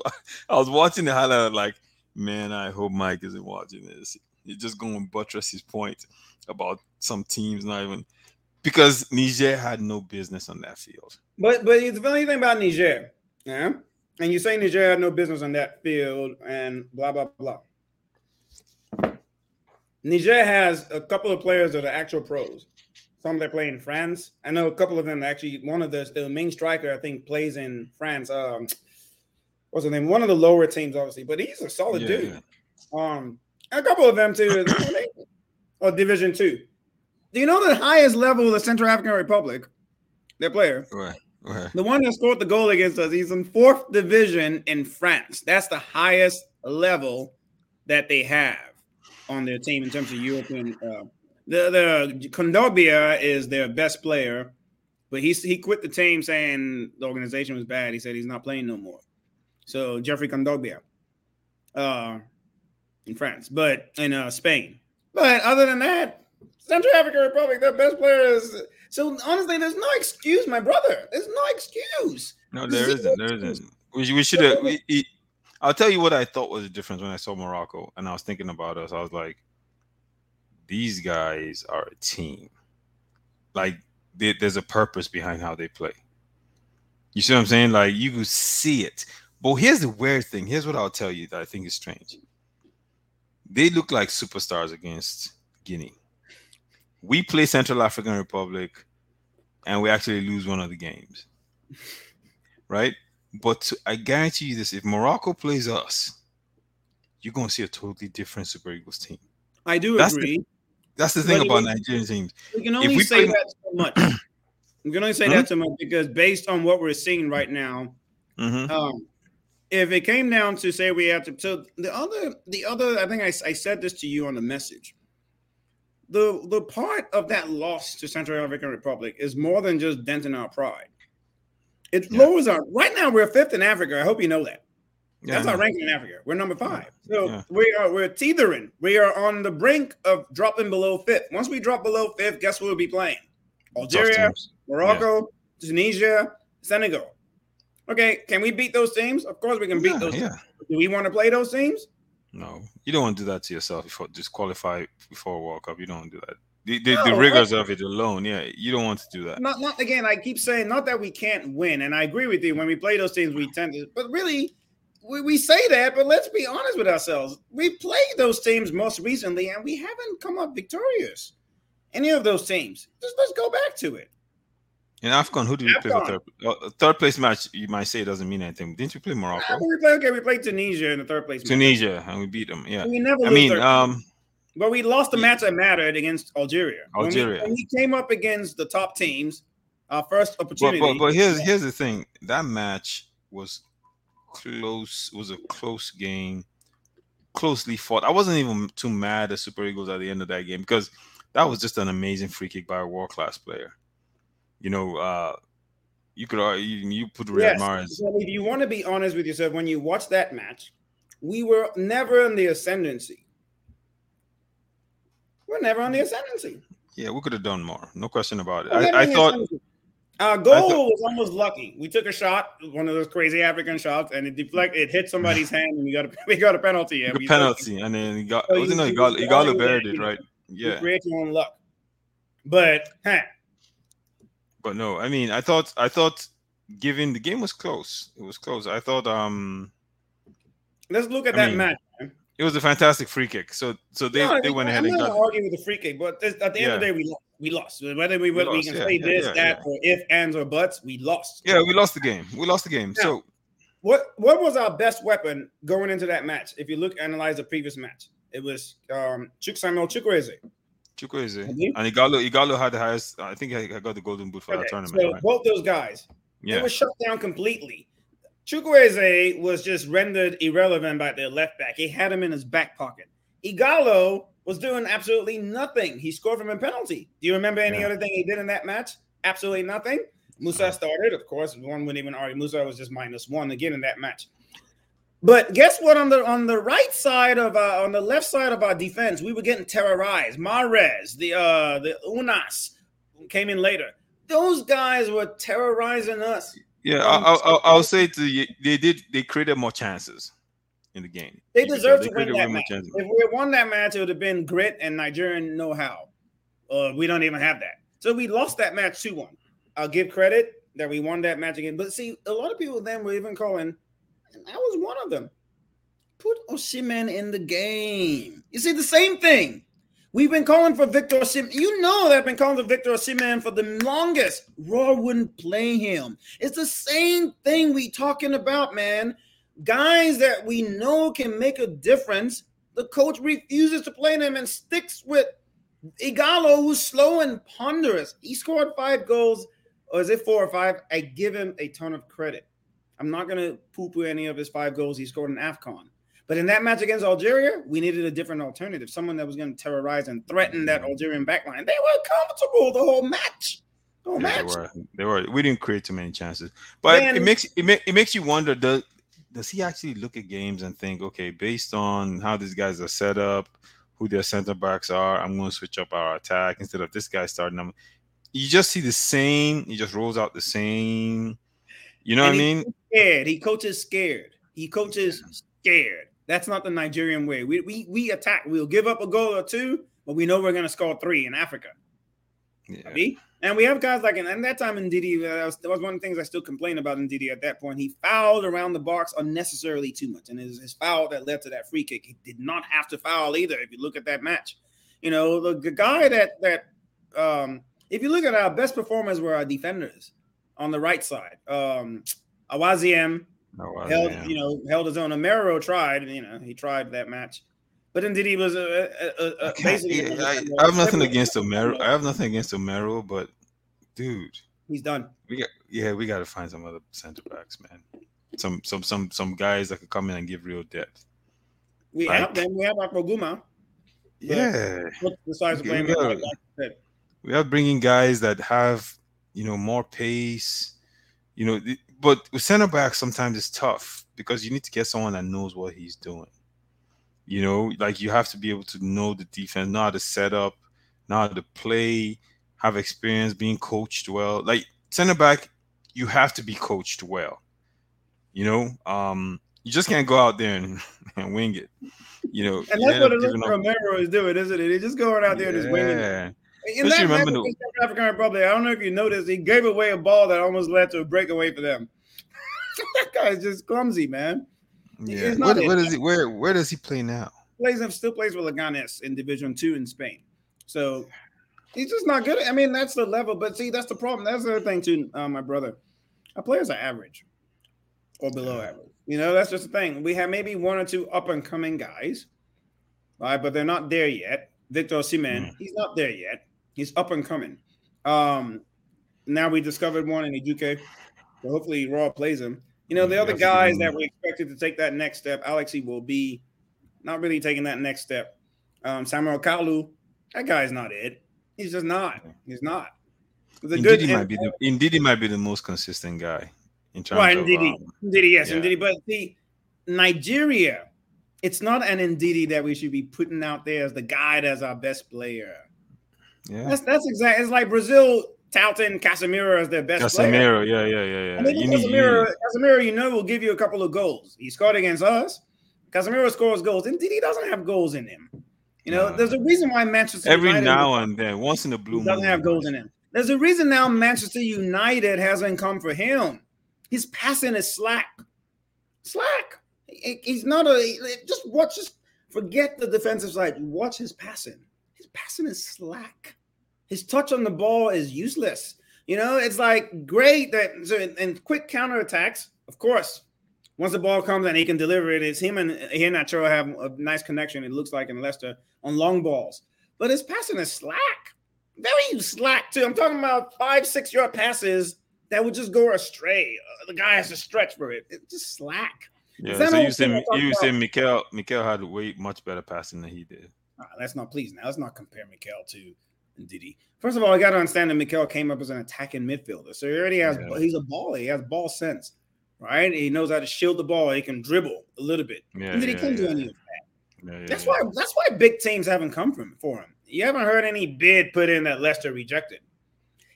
I was watching the highlight like, man, I hope Mike isn't watching this. He's just going to buttress his point about some teams not even because Niger had no business on that field. But but the funny thing about Niger, yeah, and you're say Niger had no business in that field and blah blah blah. Niger has a couple of players that are actual pros. Some that play in France. I know a couple of them actually. One of the the main striker I think plays in France. Um, what's the name? One of the lower teams, obviously, but he's a solid yeah. dude. Um, a couple of them too. or Division Two. Do you know the highest level of the Central African Republic? Their player. Right. Right. The one that scored the goal against us, he's in fourth division in France. That's the highest level that they have on their team in terms of European. Uh, the the Kondogbia is their best player, but he he quit the team saying the organization was bad. He said he's not playing no more. So Jeffrey Kondogbia, uh, in France, but in uh, Spain. But other than that, Central African Republic, their best player is. So honestly, there's no excuse, my brother. There's no excuse. No, there isn't. There isn't. We, we should have. I'll tell you what I thought was the difference when I saw Morocco, and I was thinking about us. I was like, these guys are a team. Like they, there's a purpose behind how they play. You see what I'm saying? Like you could see it. But here's the weird thing. Here's what I'll tell you that I think is strange. They look like superstars against Guinea. We play Central African Republic, and we actually lose one of the games. Right? But to, I guarantee you this: if Morocco plays us, you're going to see a totally different Super Eagles team. I do that's agree. The, that's the thing but about Nigerian teams. We can only we say play... that so much. we can only say that so much because based on what we're seeing right now, mm-hmm. um, if it came down to say we have to, so the other, the other, I think I, I said this to you on the message. The the part of that loss to Central African Republic is more than just denting our pride. It yeah. lowers our. Right now, we're fifth in Africa. I hope you know that. Yeah, That's our ranking in Africa. We're number five. So yeah. we are we're teetering. We are on the brink of dropping below fifth. Once we drop below fifth, guess who we'll be playing? Algeria, Morocco. Tunisia, Senegal. Okay, can we beat those teams? Of course we can beat those. Yeah. Teams. Do we want to play those teams? No, you don't want to do that to yourself before disqualify before a World Cup. You don't want to do that. The, the, no, the rigors of it alone, yeah, you don't want to do that. Not, not again. I keep saying not that we can't win, and I agree with you. When we play those teams, we tend to, but really, we, we say that. But let's be honest with ourselves. We played those teams most recently, and we haven't come up victorious. Any of those teams? Just let's go back to it. In AFCON, who did we play for third? Uh, third place match, you might say it doesn't mean anything. Didn't we play Morocco? we played, okay, we played Tunisia in the third place. Tunisia, match. and we beat them. Yeah, we never. I mean, um, but we lost the match that mattered against Algeria. Algeria. When we, when we came up against the top teams, our first opportunity. But, but, but here's here's the thing: that match was close. Was a close game, closely fought. I wasn't even too mad at Super Eagles at the end of that game because that was just an amazing free kick by a world class player. You know, uh, you could uh, you, put Riyad yes. Mahrez. So if you want to be honest with yourself, when you watch that match, we were never in the ascendancy we're never on the ascendancy. Yeah, we could have done more. No question about it. I, I thought Our goal thought, was almost lucky. We took a shot, one of those crazy African shots, and it deflected. It hit somebody's hand, and we got a we got a penalty. And we penalty, and then he got. So wasn't he, got he got buried it right? Yeah, you create your own luck. But huh. But no, I mean, I thought I thought, given the game was close, it was close. I thought um. Let's look at I that mean, match. Man. It was a fantastic free kick. So so they, no, they went ahead I'm and got. argue with the free kick, but at the end yeah. of the day, we lost. We lost. Whether we, we, lost, we can yeah, say yeah, this, that, or if, ands, or buts, we lost. Yeah, we lost the game. We lost the game. Now, so what what was our best weapon going into that match? If you look analyze the previous match, it was um Chuk Samuel Chukwueze. Chukwueze. And Ighalo, Ighalo had the highest, I think I got the golden boot for okay, that tournament. So right? both those guys, yeah. it was shut down completely. Chukwueze was just rendered irrelevant by their left back. He had him in his back pocket. Ighalo was doing absolutely nothing. He scored from a penalty. Do you remember any yeah. other thing he did in that match? Absolutely nothing. Musa started, of course. One wouldn't even argue. Musa was just minus one again in that match. But guess what? On the on the right side of uh, on the left side of our defense, we were getting terrorized. Mahrez, the uh the Ounas came in later. Those guys were terrorizing us. Yeah, I'll, I'll, I'll, say to you, they did. They created more chances in the game. They deserve to win that match. Chances. If we had won that match, it would have been grit and Nigerian know-how. Uh, we don't even have that. So we lost that match 2-1. I'll give credit that we won that match again. But see, a lot of people then were even calling, and I was one of them. Put Osimhen in the game. You see, the same thing. We've been calling for Victor Osimhen. You know they've been calling for Victor Osimhen for the longest. Rohr wouldn't play him. It's the same thing we talking about, man. Guys that we know can make a difference. The coach refuses to play them and sticks with Ighalo, who's slow and ponderous. He scored five goals, or is it four or five? I give him a ton of credit. I'm not going to poo poo any of his five goals he scored in AFCON. But in that match against Algeria, we needed a different alternative, someone that was going to terrorize and threaten that mm-hmm. Algerian backline. They were comfortable the whole match. The whole yeah, match. They were. They were. We didn't create too many chances, but Man, it makes it, make, it makes you wonder: does does he actually look at games and think, okay, based on how these guys are set up, who their center backs are, I'm going to switch up our attack instead of this guy starting them. You just see the same. He just rolls out the same. You know and what I mean? Scared. He coaches scared. He coaches scared. That's not the Nigerian way. We we we attack. We'll give up a goal or two, but we know we're going to score three in Africa. Yeah. And we have guys like, and that time in uh, that was, that was one of the things I still complain about Ndidi at that point. He fouled around the box unnecessarily too much. And his, his foul that led to that free kick, he did not have to foul either. If you look at that match, you know, the, the guy that, that, um, if you look at our best performers were our defenders on the right side. Um, Awaziem, no, held, you know, held his own. Omeruo tried, you know, he tried that match. But indeed, he was a, a, a basically. I, I, have nothing against Omeruo. I have nothing against Omeruo, but dude, he's done. We got, yeah, we got to find some other center backs, man. Some, some, some, some guys that could come in and give real depth. We like, have them. We have Akpoguma. Yeah. Besides playing, we, have, we have bringing guys that have you know more pace. You know, but with center back sometimes it's tough because you need to get someone that knows what he's doing. You know, like you have to be able to know the defense, know how to set up, know how to play, have experience being coached well. Like center back, you have to be coached well. You know, um, you just can't go out there and, and wing it. You know, and that's what Romero is doing, isn't it? He's just going out there yeah. and just winging it. In that remember the, African Republic, I don't know if you noticed, he gave away a ball that almost led to a breakaway for them. that guy's just clumsy, man. Yeah. What, what is he? Where Where does he play now? Plays still plays with Leganes in Division Two in Spain. So he's just not good. I mean, that's the level. But see, that's the problem. That's the other thing too, uh, my brother. Our players are average or below average. You know, that's just the thing. We have maybe one or two up and coming guys, right? But they're not there yet. Victor Osimhen, mm. he's not there yet. He's up and coming. Um, now we discovered one in the UK. So hopefully Rohr plays him. You know, the other guys that we expected to take that next step, Alex Iwobi not really taking that next step. Um, Samuel Kalu, that guy's not it. He's just not. He's not. The Ndidi, he might be the Ndidi he might be the most consistent guy in terms well, of um, Ndidi, yes, yeah. Ndidi. But the Nigeria, it's not an Ndidi that we should be putting out there as the guy as our best player. Yeah, that's that's exactly. It's like Brazil touting Casemiro as their best Casemiro, player. yeah, yeah, yeah, yeah. And you Casemiro, need, Casemiro, you know, will give you a couple of goals. He scored against us. Casemiro scores goals. Ndidi, he doesn't have goals in him. You know, there's a reason why Manchester every United now and then, once in a blue doesn't have goals in him. There's a reason now Manchester United hasn't come for him. His passing is slack, slack. He's not a just watch. Just forget the defensive side. Watch his passing. His passing is slack. His touch on the ball is useless. You know, it's like great that so and quick counter attacks. Of course, once the ball comes and he can deliver it, it's him and Iheanacho have a nice connection. It looks like in Leicester on long balls, but his passing is slack, very slack too. I'm talking about five, six yard passes that would just go astray. Uh, the guy has to stretch for it. It's just slack. Yeah, so you said you said Mikel Mikel had way much better passing than he did. Right, let's not please now. Let's not compare Mikel to Didi. First of all, I got to understand that Mikel came up as an attacking midfielder, so he already has. Yeah. He's a baller. He has ball sense, right? He knows how to shield the ball. He can dribble a little bit. Yeah, and yeah, he can't do any of that. that's why. That's why big teams haven't come from for him. You haven't heard any bid put in that Leicester rejected.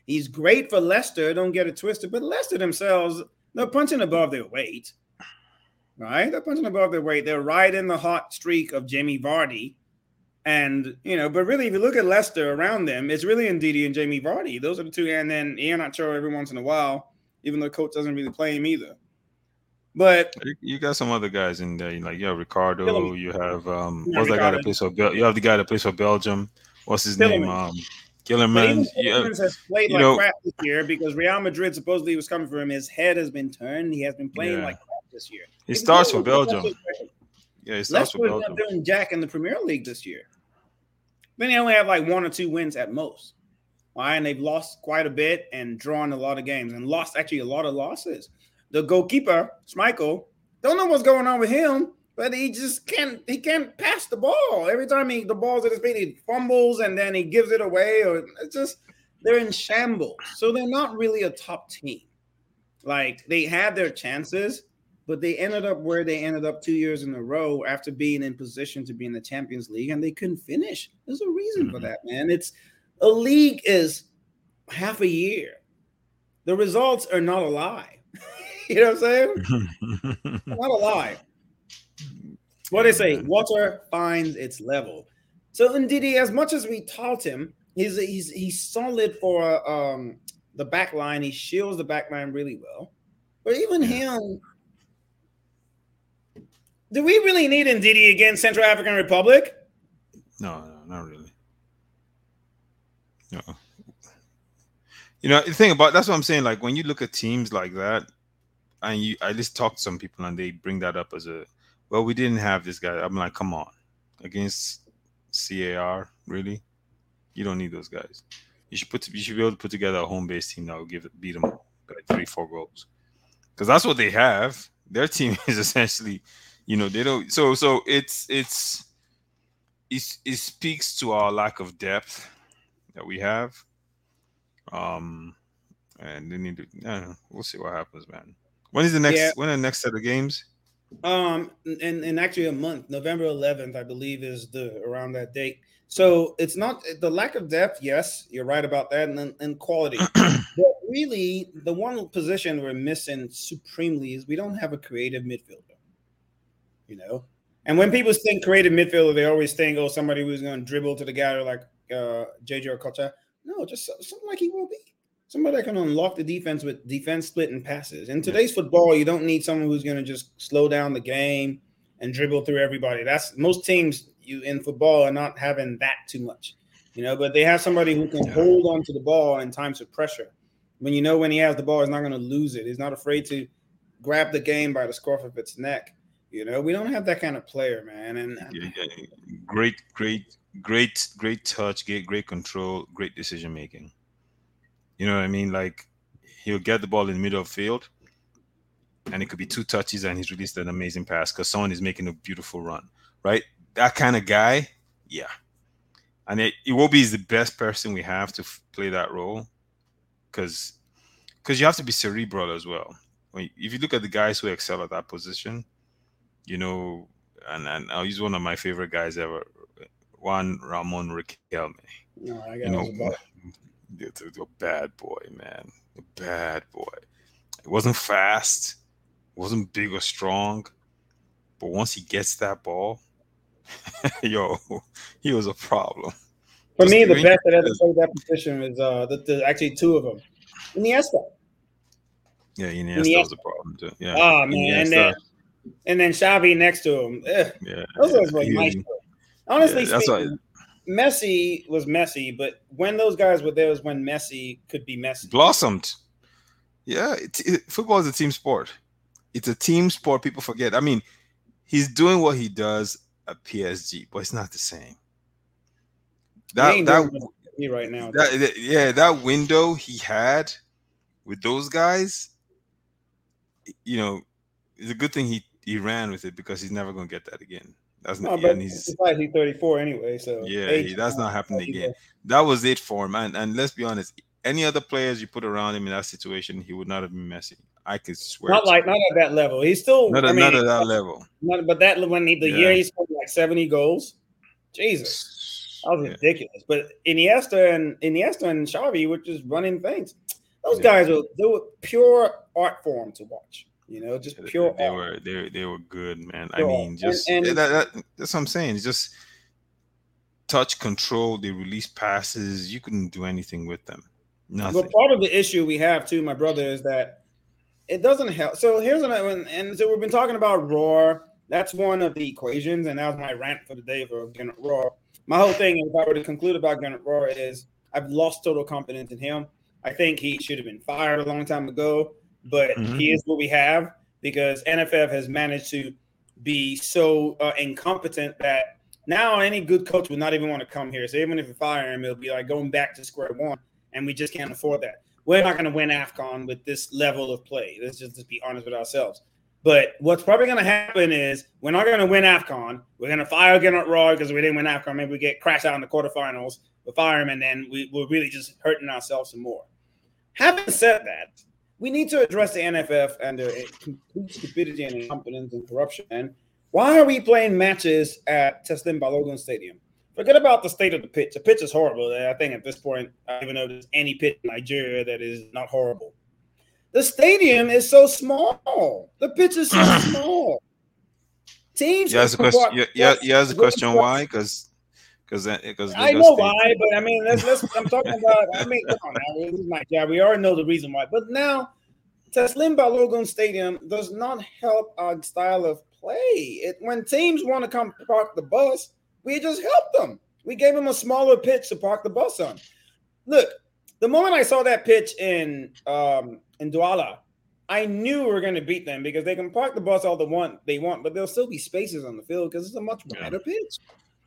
He's great for Leicester. Don't get it twisted. But Leicester themselves, they're punching above their weight. Right? They're punching above their weight. They're right in the hot streak of Jamie Vardy. And, you know, but really, if you look at Leicester around them, it's really Ndidi and Jamie Vardy. Those are the two. And then Iheanacho every once in a while, even though coach doesn't really play him either. But you got some other guys in there, like you have Ricardo, you have um, what's that guy that plays for Bel- you have the guy that plays for Belgium. What's his name? Um, Tielemans. Yeah, has played like know, crap this year because Real Madrid supposedly was coming for him. His head has been turned. He has been playing yeah. like crap this year. He starts for Belgium. Yeah, he starts for Belgium. not doing jack in the Premier League this year. Then they only have like one or two wins at most. Why? And they've lost quite a bit and drawn a lot of games and lost actually a lot of losses. The goalkeeper, Schmeichel, don't know what's going on with him, but he just can't he can't pass the ball. Every time he the ball's at his feet, he fumbles and then he gives it away, or it's just they're in shambles. So they're not really a top team. Like they had their chances, but they ended up where they ended up two years in a row after being in position to be in the Champions League, and they couldn't finish. There's a reason mm-hmm. for that, man. It's a league is half a year. The results are not a lie. you know what I'm saying? not a lie. What they say, water finds its level. So Ndidi, as much as we taught him, he's he's he's solid for um the back line. He shields the back line really well. But even him, do we really need Ndidi against Central African Republic? No, no, not really. No. You know, the thing about that's what I'm saying. Like when you look at teams like that, and you I just talk to some people and they bring that up as a well, we didn't have this guy. I'm like, come on, against CAR, really? You don't need those guys. You should put you should be able to put together a home based team that will give beat them by three, four goals. Because that's what they have. Their team is essentially, you know, they don't so so it's it's it, it speaks to our lack of depth that we have. Um and they need to I don't know, we'll see what happens, man. When is the next yeah. when are the next set of games? Um, and and actually a month, November 11th, I believe, is the around that date. So it's not the lack of depth. Yes, you're right about that, and and quality. but really, the one position we're missing supremely is we don't have a creative midfielder. You know, and when people think creative midfielder, they always think, oh, somebody who's going to dribble to the guy like uh, JJ or Okocha. No, just something like he will be somebody that can unlock the defense with defense split and passes. In today's football, you don't need someone who's going to just slow down the game and dribble through everybody. That's most teams you in football are not having that too much, you know. But they have somebody who can hold on to the ball in times of pressure. When you know when he has the ball, he's not going to lose it. He's not afraid to grab the game by the scruff of its neck. You know, we don't have that kind of player, man. And yeah, yeah. great, great, great, great touch, great, great control, great decision making. You know what I mean? Like he'll get the ball in the middle of field, and it could be two touches, and he's released an amazing pass because someone is making a beautiful run, right? That kind of guy, yeah. And it, Iwobi is the best person we have to f- play that role because because you have to be cerebral as well. When, if you look at the guys who excel at that position, you know, and, and I'll use one of my favorite guys ever, Juan Ramon Riquelme. No, I got you know, It's a bad boy, man. A bad boy. It wasn't fast, wasn't big or strong, but once he gets that ball, yo, he was a problem. For Just me, the best that ever played that position is uh, the, the, actually two of them. Iniesta. Yeah, Iniesta, Iniesta. was a problem too. Yeah. Oh man, Iniesta. and then and then Xavi next to him. Ugh. Yeah, those yeah, were nice. Honestly yeah, speaking, Messi was messy, but when those guys were there was when Messi could be messy. Blossomed. Yeah, it, it, football is a team sport. It's a team sport. People forget. I mean, he's doing what he does at PSG, but it's not the same. That that right now. That, yeah, that window he had with those guys, you know, it's a good thing he he ran with it because he's never going to get that again. That's no, not. And he's, he's 34 anyway, so yeah, he, that's not happening again. That was it for him. And and let's be honest, any other players you put around him in that situation, he would not have been messy. I can swear. Not like not at that level. He's still not, I mean, not at that level. Not, but that when he, the yeah. year he scored like 70 goals, Jesus, that was yeah. ridiculous. But Iniesta and Iniesta and Xavi were just running things. Those yeah. guys were they were pure art form to watch. You know, just pure. They, they were they they were good, man. Pure I mean, just and, and, that, that, that's what I'm saying. It's just touch control. They release passes. You couldn't do anything with them. Nothing. But part of the issue we have too, my brother, is that it doesn't help. So here's another one, and so we've been talking about Rohr. That's one of the equations, and that was my rant for the day for Gernot Rohr. My whole thing, if I were to conclude about Gernot Rohr, is I've lost total confidence in him. I think he should have been fired a long time ago but mm-hmm. he is what we have because NFF has managed to be so uh, incompetent that now any good coach would not even want to come here. So even if you fire him, it'll be like going back to square one, and we just can't afford that. We're not going to win AFCON with this level of play. Let's just, just be honest with ourselves. But what's probably going to happen is we're not going to win AFCON. We're going to fire Gernot Rohr because we didn't win AFCON. Maybe we get crashed out in the quarterfinals. We'll fire him, and then we, we're really just hurting ourselves some more. Having said that, we need to address the NFF and their complete stupidity and incompetence and corruption. And why are we playing matches at Teslim Balogun Stadium? Forget about the state of the pitch. The pitch is horrible. I think at this point, I don't even know there's any pitch in Nigeria that is not horrible. The stadium is so small. The pitch is so small. Teams. Yeah, a question. Yeah, yeah, yeah. a question. Why? Because because because I know why, but I mean, let's let's. I'm talking about. I mean, come on, now, this is my job. We already know the reason why, but now Teslim Balogun Stadium does not help our style of play. It when teams want to come park the bus, we just help them. We gave them a smaller pitch to park the bus on. Look, the moment I saw that pitch in um in Douala, I knew we were going to beat them because they can park the bus all the want they want, but there'll still be spaces on the field because it's a much wider yeah. pitch.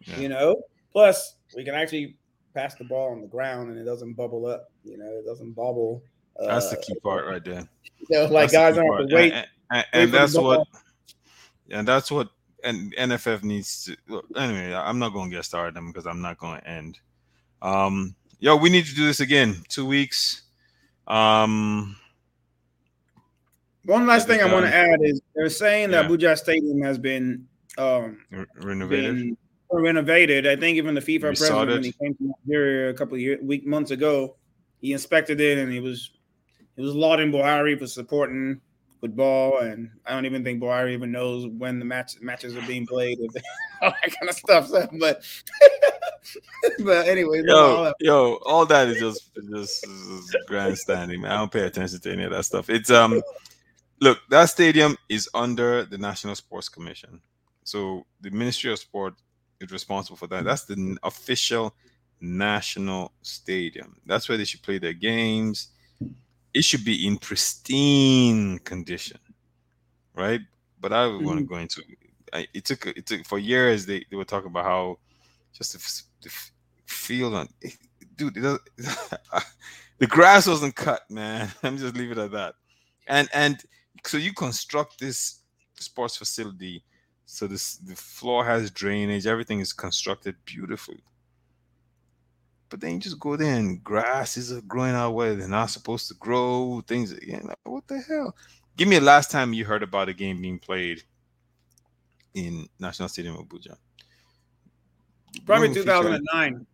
Yeah. You know, Plus, we can actually pass the ball on the ground and it doesn't bubble up. You know, it doesn't bubble. That's the key part right there. You know, like that's guys aren't wait. And, and, and that's what. And that's what and NFF needs to. Look, anyway, I'm not going to get started them because I'm not going to end. Um, yo, we need to do this again. Two weeks. Um, one last thing I want to add is they're saying yeah. that Abuja Stadium has been um, Re- renovated. Been, renovated. I think even the FIFA president, when he came to Nigeria a couple of years, week months ago, he inspected it and he was he was lauding Buhari for supporting football. And I don't even think Buhari even knows when the match matches are being played, all that kind of stuff. So, but but anyway, yo, all yo, all that is just just, just grandstanding, man. I don't pay attention to any of that stuff. It's um, look, that stadium is under the National Sports Commission. So the Ministry of Sport is responsible for that. That's the official national stadium. That's where they should play their games. It should be in pristine condition, right? But I mm-hmm. want to go into I, it. Took it took for years. They, they were talking about how just the, the field on, dude. the grass wasn't cut, man. Let me just leave it at that. And and so you construct this sports facility so this the floor has drainage, everything is constructed beautifully. But then you just go there and grasses are growing out where they're not supposed to grow. Things, you know, what the hell? Give me a last time you heard about a game being played in National Stadium of Abuja. Probably 2009.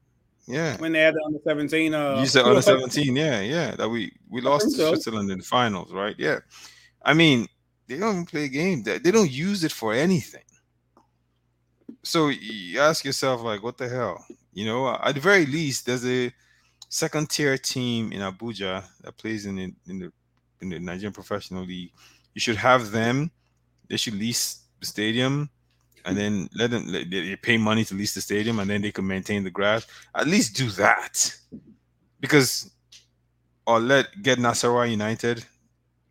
Yeah. When they had the under 17. Uh, you said under 17. Yeah, yeah. That we we lost to so. Switzerland in the finals, right? Yeah. I mean, they don't even play a game. They don't use it for anything. So you ask yourself, like, what the hell? You know, at the very least, there's a second tier team in Abuja that plays in the in the in the Nigerian Professional League. You should have them. They should lease the stadium and then let them let, they pay money to lease the stadium and then they can maintain the grass. At least do that. Because or let get Nasarawa United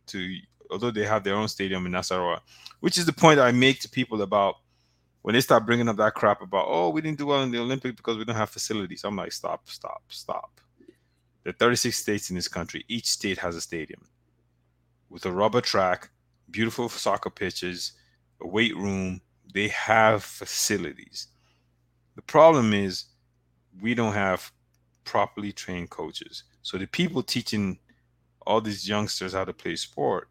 to although they have their own stadium in Nasarawa, which is the point I make to people about when they start bringing up that crap about oh we didn't do well in the Olympics because we don't have facilities. I'm like stop, stop, stop. There are 36 states in this country. Each state has a stadium with a rubber track, beautiful soccer pitches, a weight room, they have facilities. The problem is we don't have properly trained coaches. So the people teaching all these youngsters how to play sport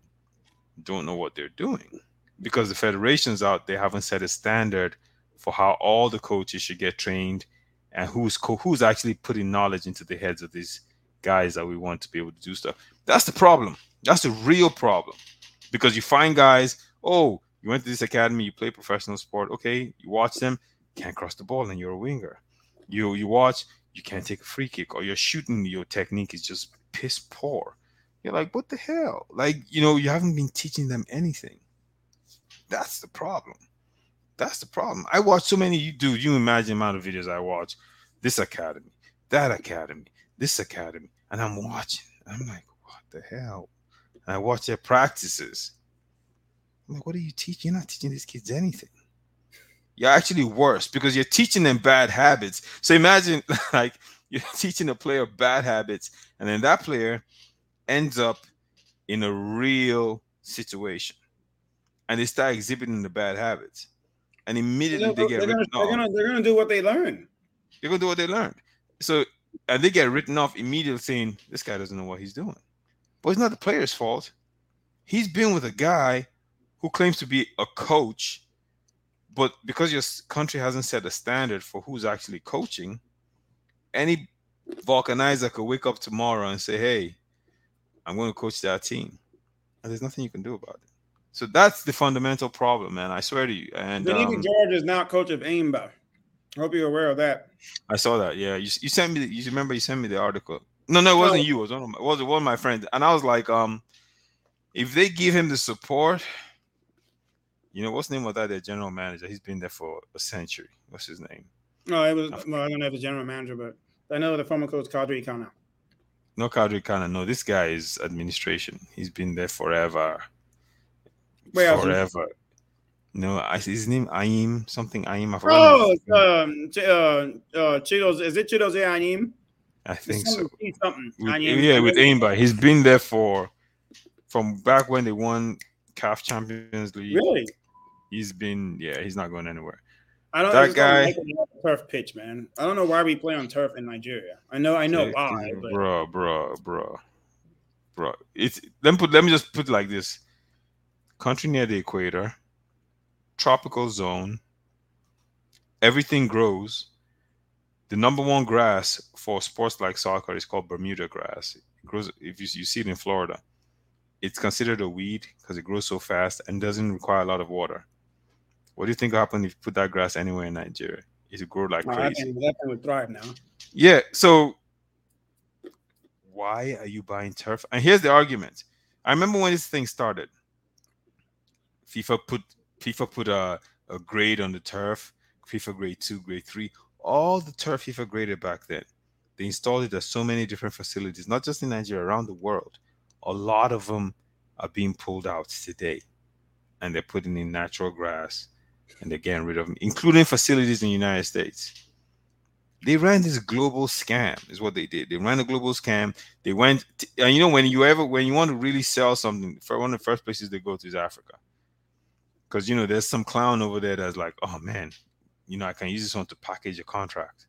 don't know what they're doing because the federations out there haven't set a standard for how all the coaches should get trained and who's co- who's actually putting knowledge into the heads of these guys that we want to be able to do stuff. That's the problem. That's the real problem because you find guys, oh, you went to this academy, you play professional sport. Okay, you watch them, can't cross the ball, and you're a winger. You you watch, you can't take a free kick, or you're shooting, your technique is just piss poor. You're like, what the hell? Like, you know, you haven't been teaching them anything. That's the problem. That's the problem. I watch so many you do. You imagine amount of videos I watch. This academy, that academy, this academy, and I'm watching. I'm like, what the hell? And I watch their practices I'm like, what are you teaching? You're not teaching these kids anything. You're actually worse because you're teaching them bad habits. So imagine like you're teaching a player bad habits, and then that player ends up in a real situation. And they start exhibiting the bad habits. And immediately they get they're written gonna, off. They're gonna, they're gonna do what they learn. They're gonna do what they learned. So and they get written off immediately saying this guy doesn't know what he's doing. But it's not the player's fault. He's been with a guy who claims to be a coach, but because your country hasn't set a standard for who's actually coaching, any vulcanizer could wake up tomorrow and say, "Hey, I'm going to coach that team," and there's nothing you can do about it. So that's the fundamental problem, man. I swear to you. And Finidi um, George is now coach of Enyimba. I hope you're aware of that. I saw that. Yeah, you, you sent me. The, you remember you sent me the article. No, no, it wasn't no. you. It was one of my, it was one of my friends, and I was like, um, if they give him the support you know, what's the name of that their general manager? He's been there for a century. What's his name? No, it was well, I don't know the general manager, but I know the former coach Kadiri Ikhana. No Kadiri Ikhana. No, this guy is administration. He's been there forever. Where forever. No, I his name Ayim something Ayim. I forgot. Oh, um, uh, uh, Chidos. Is it Chidos Ayim? I think so. Something. With, yeah, with Enyimba, he's been there for from back when they won CAF Champions League. Really? He's been yeah, he's not going anywhere. I don't. That guy. turf pitch, man. I don't know why we play on turf in Nigeria. I know, I know why, but... bro, bro, bro, bro. It's let me put. Let me just put it like this: country near the equator, tropical zone. Everything grows. The number one grass for sports like soccer is called Bermuda grass. It grows if you, you see it in Florida. It's considered a weed because it grows so fast and doesn't require a lot of water. What do you think will happen if you put that grass anywhere in Nigeria? It would grow like oh, crazy. That thing would thrive now. Yeah. So why are you buying turf? And here's the argument. I remember when this thing started. FIFA put FIFA put a, a grade on the turf, FIFA grade two, grade three, all the turf FIFA graded back then. They installed it at so many different facilities, not just in Nigeria, around the world. A lot of them are being pulled out today, and they're putting in natural grass and they're getting rid of them, including facilities in the United States. They ran this global scam, is what they did. They ran a global scam. They went, to, and you know, when you ever, when you want to really sell something, one of the first places they go to is Africa, because you know there's some clown over there that's like, oh man, you know, I can use this one to package a contract.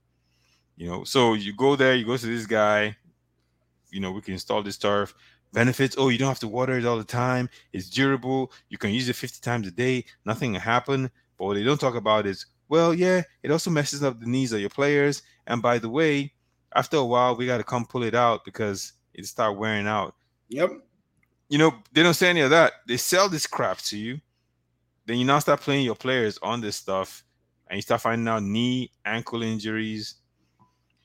You know, so you go there, you go to this guy, you know, we can install this turf benefits oh you don't have to water it all the time it's durable you can use it 50 times a day nothing will happen but what they don't talk about is, well, yeah, it also messes up the knees of your players. And by the way, after a while, we got to come pull it out because it start wearing out. Yep. You know, they don't say any of that. They sell this crap to you. Then you now start playing your players on this stuff, and you start finding out knee, ankle injuries.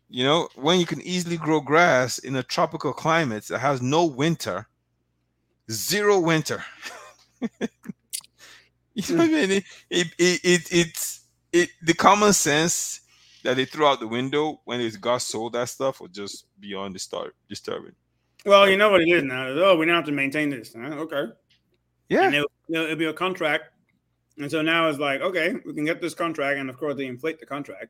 You know, when you can easily grow grass in a tropical climate that has no winter, zero winter. you know what I mean? It, it, it, it, it's it the common sense that they threw out the window when it got sold that stuff was just beyond the start disturbing. Well, you know what it is now. Oh, we don't have to maintain this. Huh? Okay. Yeah. It'll, it'll be a contract. And so now it's like, okay, we can get this contract, and of course they inflate the contract.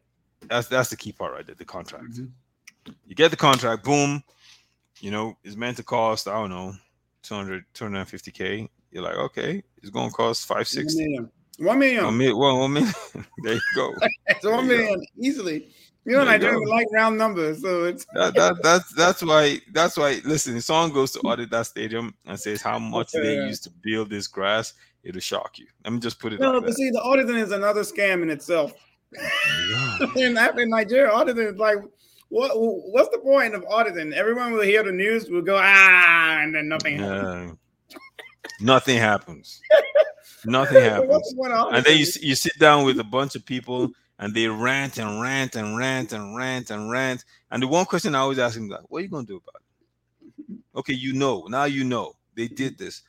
That's that's the key part right there, the contract. Mm-hmm. You get the contract, boom. You know, it's meant to cost, I don't know, 200, 250k. You're like, okay, it's gonna cost five sixty. One million. One million. One, one million. there you go. it's one million easily. You know, I don't like round numbers, so it's that, that, that's that's why that's why. Listen, someone goes to audit that stadium and says how much okay, they yeah. used to build this grass, it'll shock you. Let me just put it. No, like but that. see, the auditing is another scam in itself. Yeah. in, in Nigeria, auditing is like, what? What's the point of auditing? Everyone will hear the news, will go ah, and then nothing. Yeah. nothing happens. Nothing happens. and then you you sit down with a bunch of people and they rant and rant and rant and rant and rant. And the one question I always ask them, is, what are you gonna do about it? Okay, you know, now you know they did this.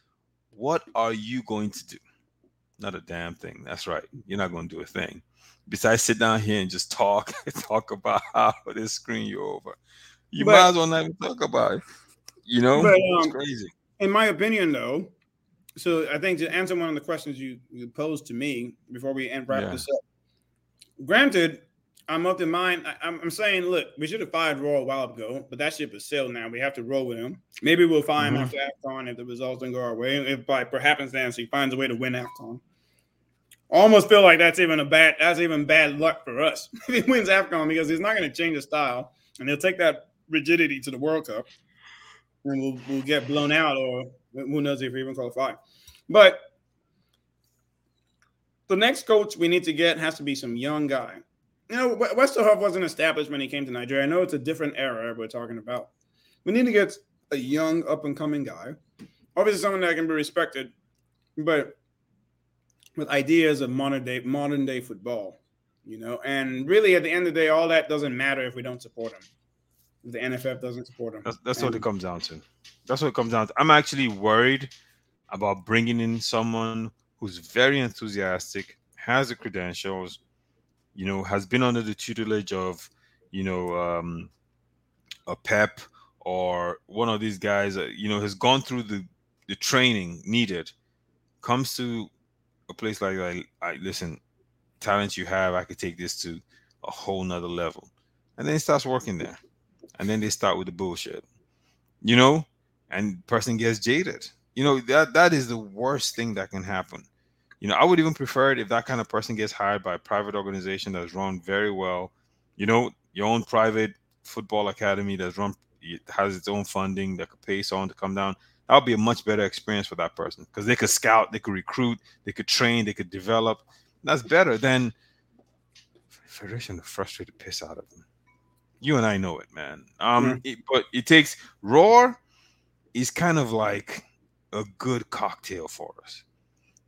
What are you going to do? Not a damn thing. That's right. You're not going to do a thing. Besides, sit down here and just talk, talk about how they screen you over. You but, might as well not even talk about it. You know, but, um, it's crazy. In my opinion, though, so I think to answer one of the questions you, you posed to me before we end wrap yeah. this up. Granted, I'm up in mind. I, am saying, look, we should have fired Rohr a while ago, but that ship is sailed now. We have to roll with him. Maybe we'll find mm-hmm. him after AFCON if the results don't go our way. If by perhaps dance he finds a way to win AFCON. I almost feel like that's even a bad that's even bad luck for us if he wins AFCON because he's not going to change the style and he'll take that rigidity to the World Cup and we'll, we'll get blown out or who knows if we even qualify. But the next coach we need to get has to be some young guy. You know, Westerhof wasn't established when he came to Nigeria. I know it's a different era we're talking about. We need to get a young, up and coming guy. Obviously, someone that can be respected, but with ideas of modern day modern day football. You know, and really, at the end of the day, all that doesn't matter if we don't support him. If the NFF doesn't support him. That's, that's what it comes down to. That's what it comes down to. I'm actually worried about bringing in someone who's very enthusiastic, has the credentials, you know, has been under the tutelage of, you know, um, a Pep or one of these guys, uh, you know, has gone through the the training needed, comes to a place like I, I listen, talent you have, I could take this to a whole nother level, and then he starts working there, and then they start with the bullshit, you know, and person gets jaded. You know that that is the worst thing that can happen you know i would even prefer it if that kind of person gets hired by a private organization that's run very well. You know your own private football academy that's run has its own funding that could pay someone to come down. That would be a much better experience for that person because they could scout they could recruit they could train they could develop. That's better than federation to frustrate the piss out of them you and i know it man. Um mm-hmm. it, but it takes Rohr is kind of like a good cocktail for us.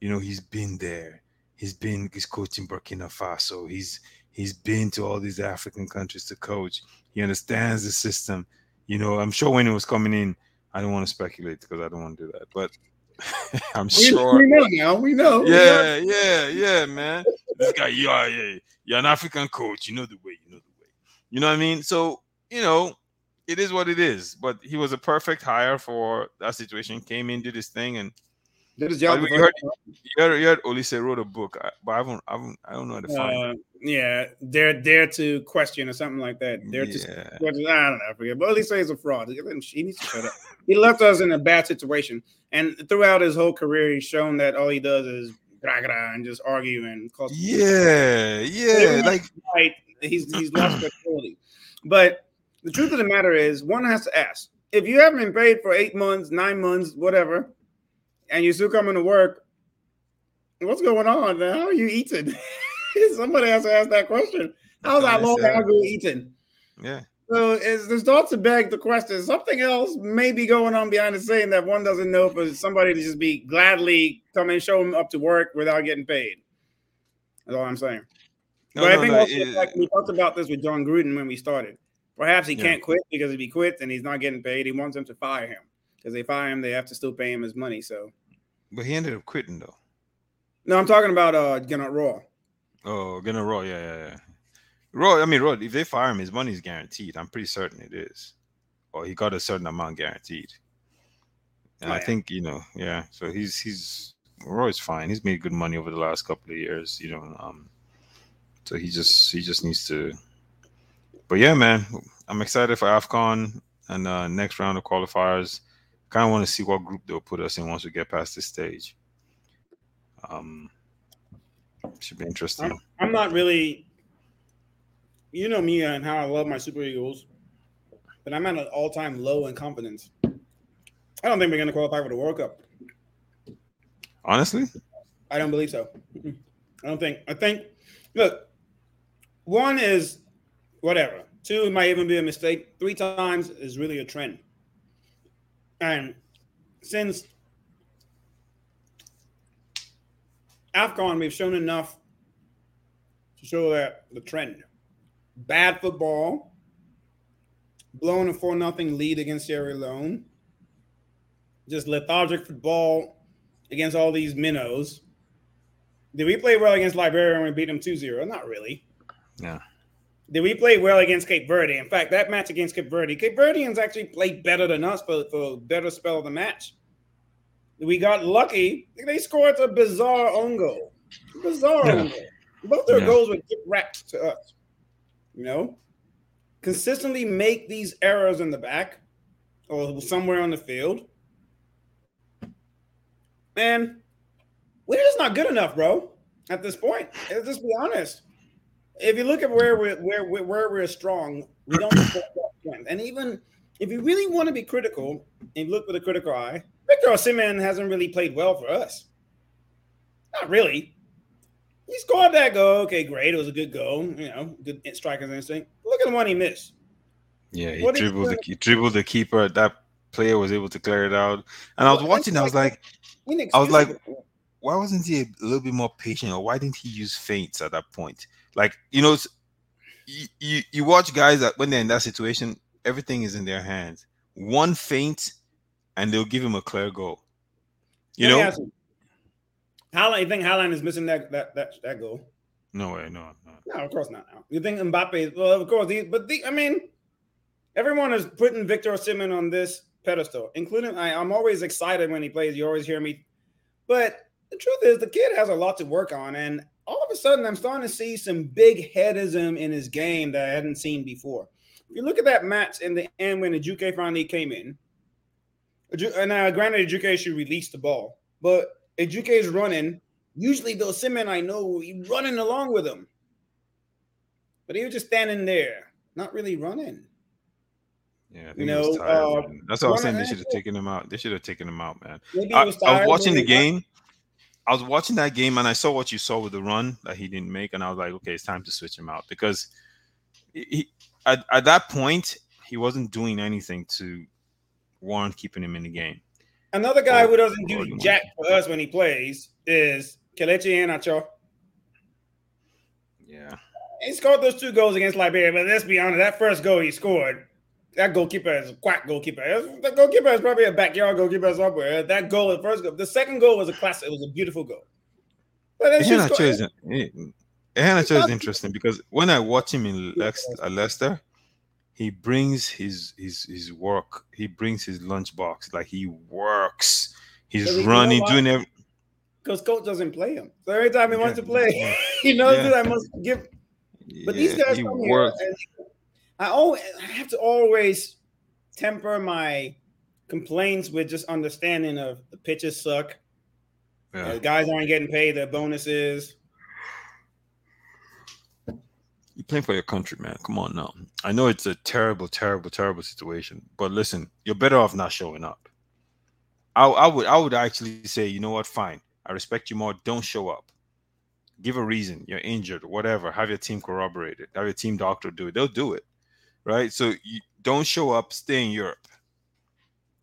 You know, he's been there. He's been he's coaching Burkina Faso. He's he's been to all these African countries to coach. He understands the system. You know, I'm sure when he was coming in, I don't want to speculate because I don't want to do that, but I'm we, sure we know now. We know. Yeah, we know. yeah, yeah, man. this guy, you are, yeah, you're an African coach. You know the way. You know the way. You know what I mean? So you know, it is what it is. But he was a perfect hire for that situation. Came in, did his thing, and did his job. You heard, you heard, you heard Oliseh wrote a book, but I haven't, I haven't, I don't know how to find uh, it. Yeah, dare, dare to question or something like that. Dare yeah. to, I don't know, I forget. But Oliseh is a fraud. He needs to shut up. he left us in a bad situation, and throughout his whole career, he's shown that all he does is gra gra and just argue and cause. Yeah, yeah, like right. He's he's lost credibility, but the truth of the matter is, one has to ask if you haven't been paid for eight months, nine months, whatever, and you're still coming to work, what's going on? How are you eating? Somebody has to ask that question. How's that long ago eating? Yeah. So it starts to beg the question: something else may be going on behind the scene that one doesn't know for somebody to just be gladly come and show them up to work without getting paid. That's all I'm saying. No, but no, I think no, also, it, like we talked about this with Jon Gruden when we started. Perhaps he yeah. can't quit because if he quits and he's not getting paid, he wants them to fire him. Because they fire him, they have to still pay him his money. So, but he ended up quitting though. No, I'm talking about uh Gernot Rohr. Oh, Gernot Rohr, yeah, yeah, yeah. Rohr, I mean, Rohr. If they fire him, his money's guaranteed. I'm pretty certain it is, or he got a certain amount guaranteed. And oh, I yeah. think you know, yeah. So he's he's Rohr's fine. He's made good money over the last couple of years, you know. Um, so he just he just needs to. But yeah, man, I'm excited for Afcon and uh, next round of qualifiers. Kind of want to see what group they'll put us in once we get past this stage. Um, should be interesting. I'm, I'm not really, you know me and how I love my Super Eagles, but I'm at an all-time low in confidence. I don't think we're going to qualify for the World Cup. Honestly, I don't believe so. I don't think. I think. Look, one is whatever. Two, it might even be a mistake. Three times is really a trend. And since AFCON, we've shown enough to show that the trend. Bad football, blowing a 4 nothing lead against Sierra Leone, just lethargic football against all these minnows. Did we play well against Liberia and we beat them 2 0? Not really. Yeah. Did we play well against Cape Verde? In fact, that match against Cape Verde, Cape Verdeans actually played better than us for, for a better spell of the match. We got lucky. They scored a bizarre own goal. Bizarre yeah. own goal. Both their yeah. goals were gift wrapped to us. You know? Consistently make these errors in the back or somewhere on the field. Man, we're just not good enough, bro, at this point. Let's just be honest if you look at where we're where we're, where we're strong, we don't. And even if you really want to be critical and look with a critical eye, Victor Osimhen hasn't really played well for us. Not really. He scored that goal. Okay, great. It was a good goal. You know, good striker's instinct. Look at the one he missed. Yeah, he what dribbled the he dribbled the keeper. That player was able to clear it out. And I was watching. I was like, I was like, why wasn't he a little bit more patient, or why didn't he use feints at that point? Like you know, you, you, you watch guys that when they're in that situation, everything is in their hands. One feint, and they'll give him a clear goal. You know, Haaland. You think Haaland is missing that that that, that goal? No way, no, no, no. Of course not. No. You think Mbappe? Well, of course. He, but the, I mean, everyone is putting Victor Osimhen on this pedestal, including I, I'm always excited when he plays. You always hear me, but the truth is, the kid has a lot to work on, and all of a sudden, I'm starting to see some big headism in his game that I hadn't seen before. If you look at that match in the end when Ejuke finally came in, and uh, granted, Ejuke should release the ball, but Ejuke is running. Usually, Osimhen I know, he's running along with him, but he was just standing there, not really running. Yeah, you know, uh, that's what I'm saying. They should have taken him out. They should have taken him out, man. I, was, I was watching the game. I was watching that game and I saw what you saw with the run that he didn't make, and I was like, okay, it's time to switch him out because he, at, at that point he wasn't doing anything to warrant keeping him in the game. Another guy or, who doesn't do jack for us when he plays is Kelechi Iheanacho. Yeah. He scored those two goals against Liberia, but let's be honest, that first goal he scored that goalkeeper is a quack goalkeeper. The goalkeeper is probably a backyard goalkeeper somewhere. That goal, the first goal, the second goal was a classic. It was a beautiful goal. But Iheanacho is, Iheanacho is interesting because when I watch him in Leicester, uh, Leicester, he brings his his his work. He brings his lunchbox. Like he works. He's running, doing every. Because coach doesn't play him, so every time he yeah, wants to play, he knows yeah. that I must give. But yeah, these guys come works. here I always I have to always temper my complaints with just understanding of the pitches suck. Yeah. The guys aren't getting paid their bonuses. You're playing for your country, man. Come on now. I know it's a terrible, terrible, terrible situation, but listen, you're better off not showing up. I, I would, I would actually say, you know what? Fine, I respect you more. Don't show up. Give a reason. You're injured, whatever. Have your team corroborated. Have your team doctor do it. They'll do it right? So you don't show up, stay in Europe.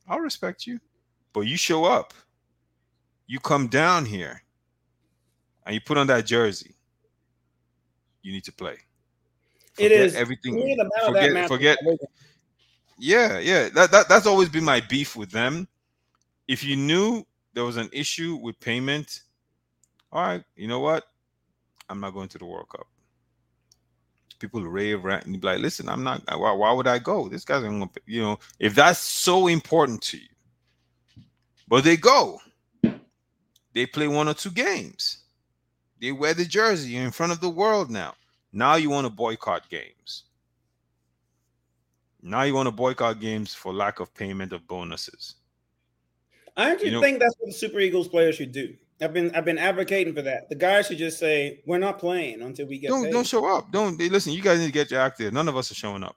I'll respect you, but you show up. You come down here and you put on that jersey. You need to play. Forget it is everything. Forget, forget. Yeah, yeah. That, that that's always been my beef with them. If you knew there was an issue with payment, all right, you know what? I'm not going to the World Cup. People rave rant and be like, listen, I'm not why, why would I go? This guy's gonna you know, if that's so important to you. But they go. They play one or two games. They wear the jersey. You're in front of the world now. Now you want to boycott games. Now you want to boycott games for lack of payment of bonuses. I actually you know, think that's what the Super Eagles players should do. I've been I've been advocating for that. The guys should just say we're not playing until we get. Don't paid. don't show up. Don't listen. You guys need to get your act there. None of us are showing up.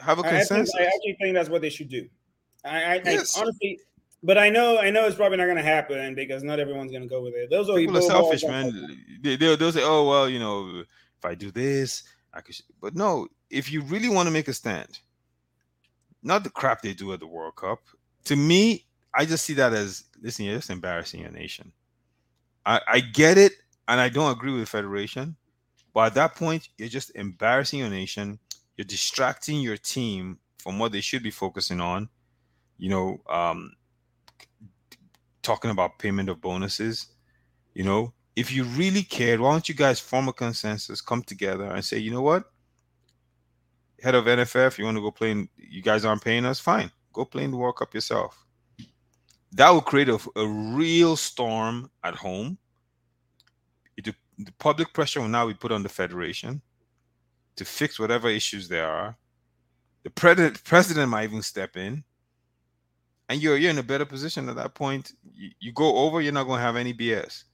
Have a consensus. I, think, I actually think that's what they should do. I, I, yes. I honestly, but I know I know it's probably not going to happen because not everyone's going to go with it. Those are people are selfish, man. They, they'll, they'll say, "Oh well, you know, if I do this, I could." But no, if you really want to make a stand, not the crap they do at the World Cup. To me, I just see that as listen, you're just embarrassing your nation. I, I get it, and I don't agree with the federation, but at that point, you're just embarrassing your nation. You're distracting your team from what they should be focusing on. You know, um, talking about payment of bonuses. You know, if you really cared, why don't you guys form a consensus, come together, and say, you know what, head of NFF, you want to go play? In, you guys aren't paying us, fine, go play in the World Cup yourself that will create a, a real storm at home. It, the public pressure will now be put on the federation to fix whatever issues there are. The president, president might even step in, and you're you're in a better position at that point. You, you go over, you're not going to have any BS.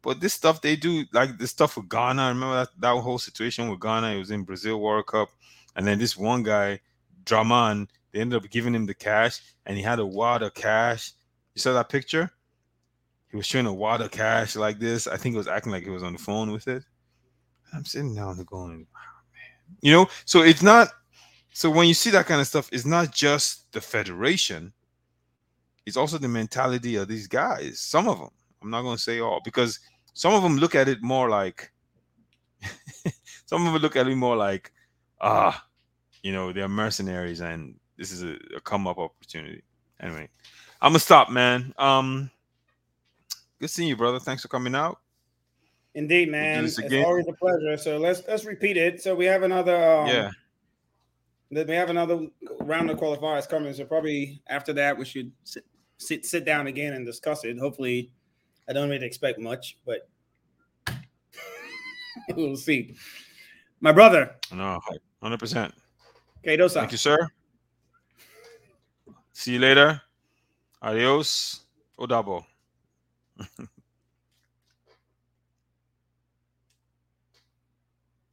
But this stuff they do, like the stuff with Ghana. Remember that, that whole situation with Ghana? It was in Brazil World Cup, and then this one guy, Draman, they ended up giving him the cash, and he had a wad of cash you saw that picture? He was showing a wad of cash like this. I think he was acting like he was on the phone with it. I'm sitting down and going, oh, man. You know, so it's not so when you see that kind of stuff, it's not just the federation, it's also the mentality of these guys. Some of them, I'm not going to say all, because some of them look at it more like, some of them look at it more like, ah, you know, they're mercenaries and this is a, a come up opportunity. Anyway, I'm gonna stop, man. Um, good seeing you, brother. Thanks for coming out. Indeed, man. It's always a pleasure. So let's let's repeat it. So we have another. Um, yeah. We have another round of qualifiers coming. So probably after that, we should sit sit, sit down again and discuss it. Hopefully, I don't really expect much, but we'll see. My brother. No, hundred percent. Okay, those Thank you, sir. See you later. Adiós. O double.